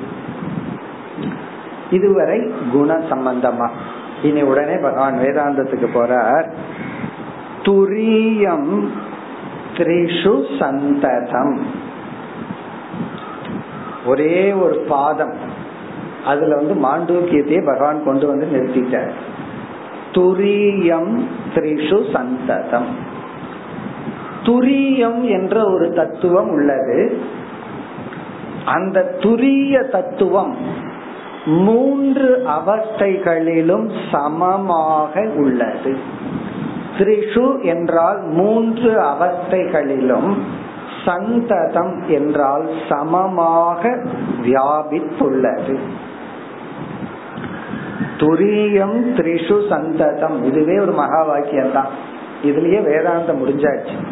இதுவரை குண சம்பந்தமா. இனி உடனே பகவான் வேதாந்தத்துக்கு போறார். துரியம் த்ரிஷு சந்ததம். ஒரே ஒரு பாதம். அதுல வந்து மாண்டூக்கியத்தையே பகவான் கொண்டு வந்து நிறுத்திட்டார். துரியம் த்ரிஷு சந்ததம். துரியம் என்ற ஒரு தத்துவம் உள்ளது. அந்த துரிய தத்துவம் மூன்று அவஸ்தைகளிலும் சமமாக உள்ளது. த்ரிஷு என்றால் மூன்று அவஸ்தைகளிலும் சந்ததம் என்றால் சமமாக வியாபித்துள்ளது. துரியம் த்ரிஷு சந்ததம் இதுவே ஒரு மகா வாக்கியம் தான் இதுலயே வேதாந்தம் முடிஞ்சாச்சு.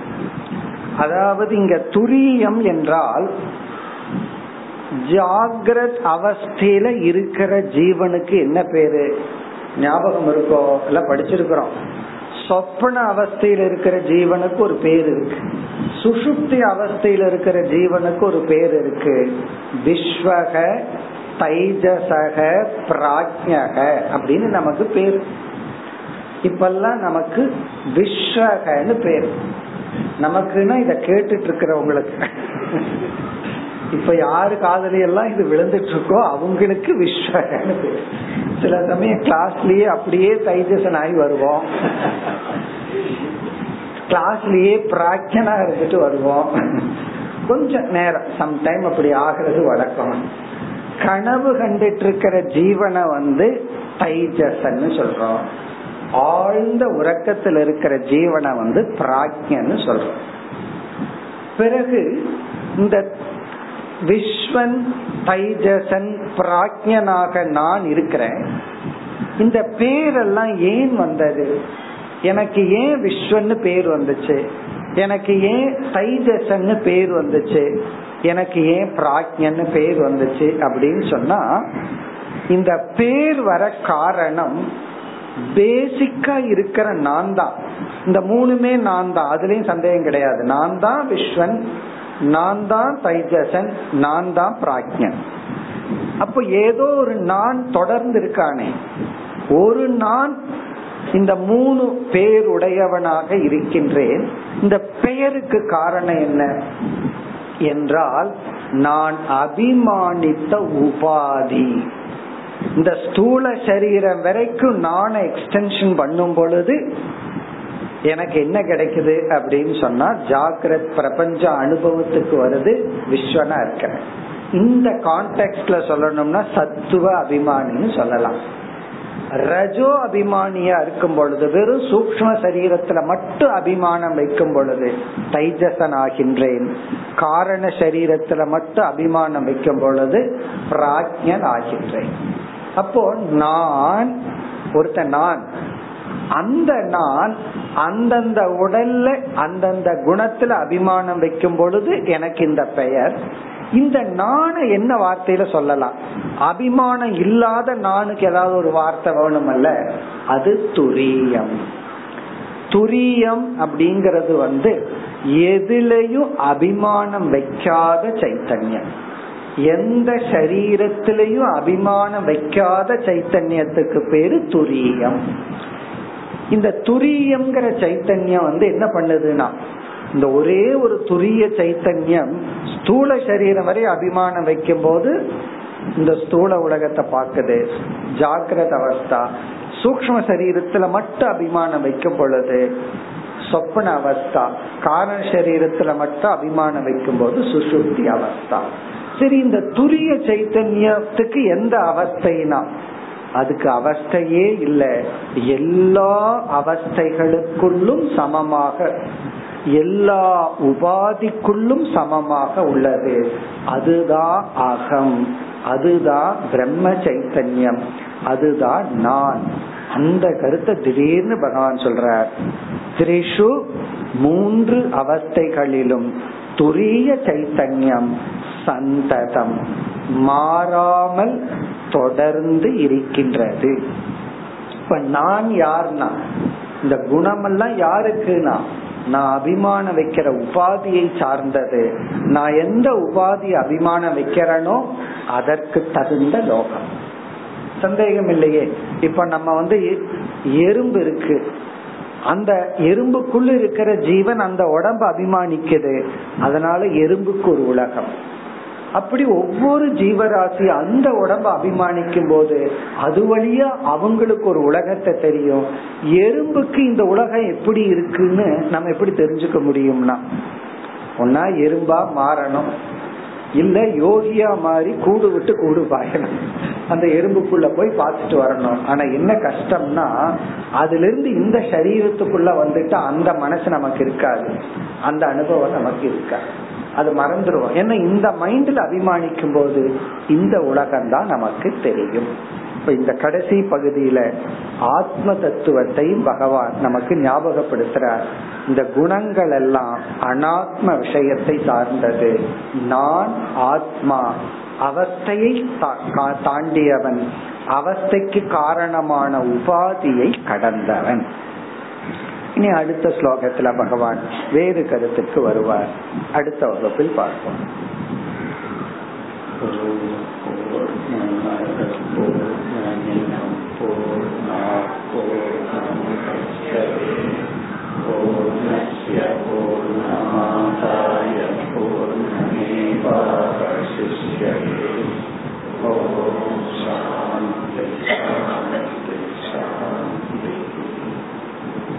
அதாவது இங்க துரியம் என்றால் ஜாகிரத் அவஸ்தையில இருக்கிற ஜீவனுக்கு என்ன பேரு? ஞாபகம் இருக்கோ? எல்லாம் படிச்சிருக்கிறோம். சொப்பன அவஸ்தையில இருக்கிற ஜீவனுக்கு ஒரு பேர் இருக்கு. சுசுப்தி அவஸ்தையில இருக்கிற ஜீவனுக்கு ஒரு பேர் இருக்கு. விஸ்வக தைஜசக பிராஜ்யக அப்படின்னு நமக்கு பேர். இப்பெல்லாம் நமக்கு விஸ்வகன்னு பேர். நமக்குன்னா இத கேட்டுட்டு இருக்கிறவங்களுக்கு இப்ப யாரு காதலி எல்லாம் இது விழுந்துட்டு இருக்கோ அவங்களுக்கு விஸ்வகன்னு பேர். சில சமயம் கிளாஸ்லயே அப்படியே தைஜசன் ஆகி வருவோம். கிளாஸ்லயே பிராக்சனா இருந்துட்டு வருவோம். கொஞ்சம் நேரம் சம்டைம் அப்படி ஆகிறது வழக்கம். கனவு கண்டுட்டு இருக்கிற ஜீவனை வந்து தைஜசன்னு சொல்றோம். ஆழ்ந்த உறக்கத்தில் இருக்கிற ஜீவனை வந்து பிராக்யன்னு சொல்றோம். பிறகு இந்த விஸ்வன் தைஜசன் பிராக்யனாக நான் இருக்கிறேன். இந்த பேரெல்லாம் ஏன் வந்தது? எனக்கு ஏன் விஸ்வன்னு பேர் வந்துச்சு? எனக்கு ஏன் தைஜசன்னு பேர் வந்துச்சு? எனக்கு ஏன் பிராக்யன்னு பேர் வந்துச்சு அப்படின்னு சொன்னா இந்த பேர் வர காரணம் பேசிக்கா இருக்கிற நான் தான் இந்த மூணுமே நான் தான் அதுலயும் சந்தேகம் கிடையாது. நான் தான் விஸ்வன் நான் தான் தைஜசன் நான் தான் பிராஜ்யன். அப்ப ஏதோ ஒரு நான் தொடர்ந்து இருக்கானே. ஒரு நான் இந்த மூணு பேருடையவனாக இருக்கின்றேன். இந்த பெயருக்கு காரணம் என்ன? என்றால் நான் அபிமானித்த உபாதி. இந்த ஸ்தூல சரீரம் வரைக்கும் நான் எக்ஸ்டென்ஷன் பண்ணும் பொழுது எனக்கு என்ன கிடைக்குது அப்படின்னு சொன்னா ஜாகிரத் பிரபஞ்ச அனுபவத்துக்கு வருது விஸ்வனா இருக்கிறேன். இந்த கான்டெக்ட்ல சொல்லணும்னா சத்துவ அபிமானின்னு சொல்லலாம். ரஜோ அபிமானியா இருக்கும் பொழுது வெறும் சூக்ம சரீரத்துல மட்டும் அபிமானம் வைக்கும் பொழுது தைஜசன் ஆகின்றேன். காரண சரீரத்துல மட்டும் அபிமானம் வைக்கும் பொழுது பிராஜ்யன் ஆகின்றேன். அப்போ நான் ஒருத்த நான் அந்த நான் அந்தந்த உடல்ல அந்தந்த குணத்துல அபிமானம் வைக்கும் பொழுது எனக்கு இந்த பெயர். இந்த நான என்ன வார்த்தையில சொல்லலாம்? அபிமானம் இல்லாத நானுக்கு ஏதாவது ஒரு வார்த்தை வேணுமல்ல? அது துரியம். துரியம் அப்படிங்கறது வந்து எதிலையும் அபிமானம் வைக்காத சைத்தன்யம். எந்த சரீரத்திலையும் அபிமானம் வைக்காத சைத்தன்யத்துக்கு பேரு துரியம். இந்த துரியம்ங்கிற சைத்தன்யம் வந்து என்ன பண்ணுதுன்னா இந்த ஒரே ஒரு துரிய சைத்தன்யம் ஸ்தூல சரீரம் வரை அபிமானம் வைக்கும் போது இந்த ஸ்தூல உலகத்தை பார்க்குது. ஜாக்கிரத அவஸ்தா. சூக்ம சரீரத்துல மட்டும் அபிமானம் வைக்கும் பொழுது சொப்பன அவஸ்தா. காரண சரீரத்துல மட்டும் அபிமானம் வைக்கும் போது சுசுப்தி அவஸ்தா. சரி இந்த துரிய சைத்தன்யத்துக்கு எந்த அவஸ்தைனா? அதுக்கு அவஸ்தையே இல்லை. எல்லா அவஸ்தைகளுக்குள்ளும் சமமாக எல்லா உபாதிக்குள்ளும் சமமாக உள்ளது. அதுதான் அகம். அதுதான் பிரம்ம சைத்தன்யம். அதுதான் நான். அந்த கருத்தை திடீர்னு பகவான் சொல்றார். திரிஷு மூன்று அவஸ்தைகளிலும் துரிய சைத்தன்யம் சந்ததம் மாறாமல் தொடர்ந்து இருக்கின்றது. இப்ப நான் யார்னா இந்த குணமெல்லாம் யாருக்குனா நான் அபிமானம் வைக்கிற உபாதியை சார்ந்தது. நான் எந்த உபாதி அபிமானம் வைக்கிறனோ அதற்கு தகுந்த லோகம். சந்தேகம் இல்லையே. இப்ப நம்ம வந்து எறும்பு இருக்கு. அந்த எறும்புக்குள்ள இருக்கிற ஜீவன் அந்த உடம்பு அபிமானிக்குது. அதனால எறும்புக்கு ஒரு உலகம். அப்படி ஒவ்வொரு ஜீவராசி அந்த உடம்ப அபிமானிக்கும் போது அது வழியா அவங்களுக்கு ஒரு உலகத்தை தெரியும். எறும்புக்கு இந்த உலகம் எப்படி இருக்குன்னு நம்ம எப்படி தெரிஞ்சுக்க முடியும்னா ஒன்னா எறும்பா மாறணும் இல்ல யோகியா மாறி கூடு விட்டு கூடு பாயணும். அந்த எறும்புக்குள்ள போய் பார்த்துட்டு வரணும். ஆனா என்ன கஷ்டம்னா அதுல இருந்து இந்த சரீரத்துக்குள்ள வந்துட்டு அந்த மனசு நமக்கு இருக்காது. அந்த அனுபவம் நமக்கு இருக்காது. அது மறந்துடுவோம். ஏன்னா இந்த மைண்ட்ல அபிமானிக்கும் போது இந்த உலகம் தான் நமக்கு தெரியும். இப்ப இந்த கடைசி பகுதியில ஆத்ம தத்துவத்தையும் பகவான் நமக்கு ஞாபகப்படுத்துறார். இந்த குணங்கள் எல்லாம் அனாத்ம விஷயத்தை சார்ந்தது. நான் ஆத்மா. அவஸ்தையை தாண்டியவன். அவஸ்தைக்கு காரணமான உபாதியை கடந்தவன். இனி அடுத்த ஸ்லோகத்துல பகவான் வேறு கருத்துக்கு வருவார். அடுத்த வகுப்பில் பார்ப்போம். पूर्णस्य पूर्णमेवावशिष्यते ॐ शान्तिः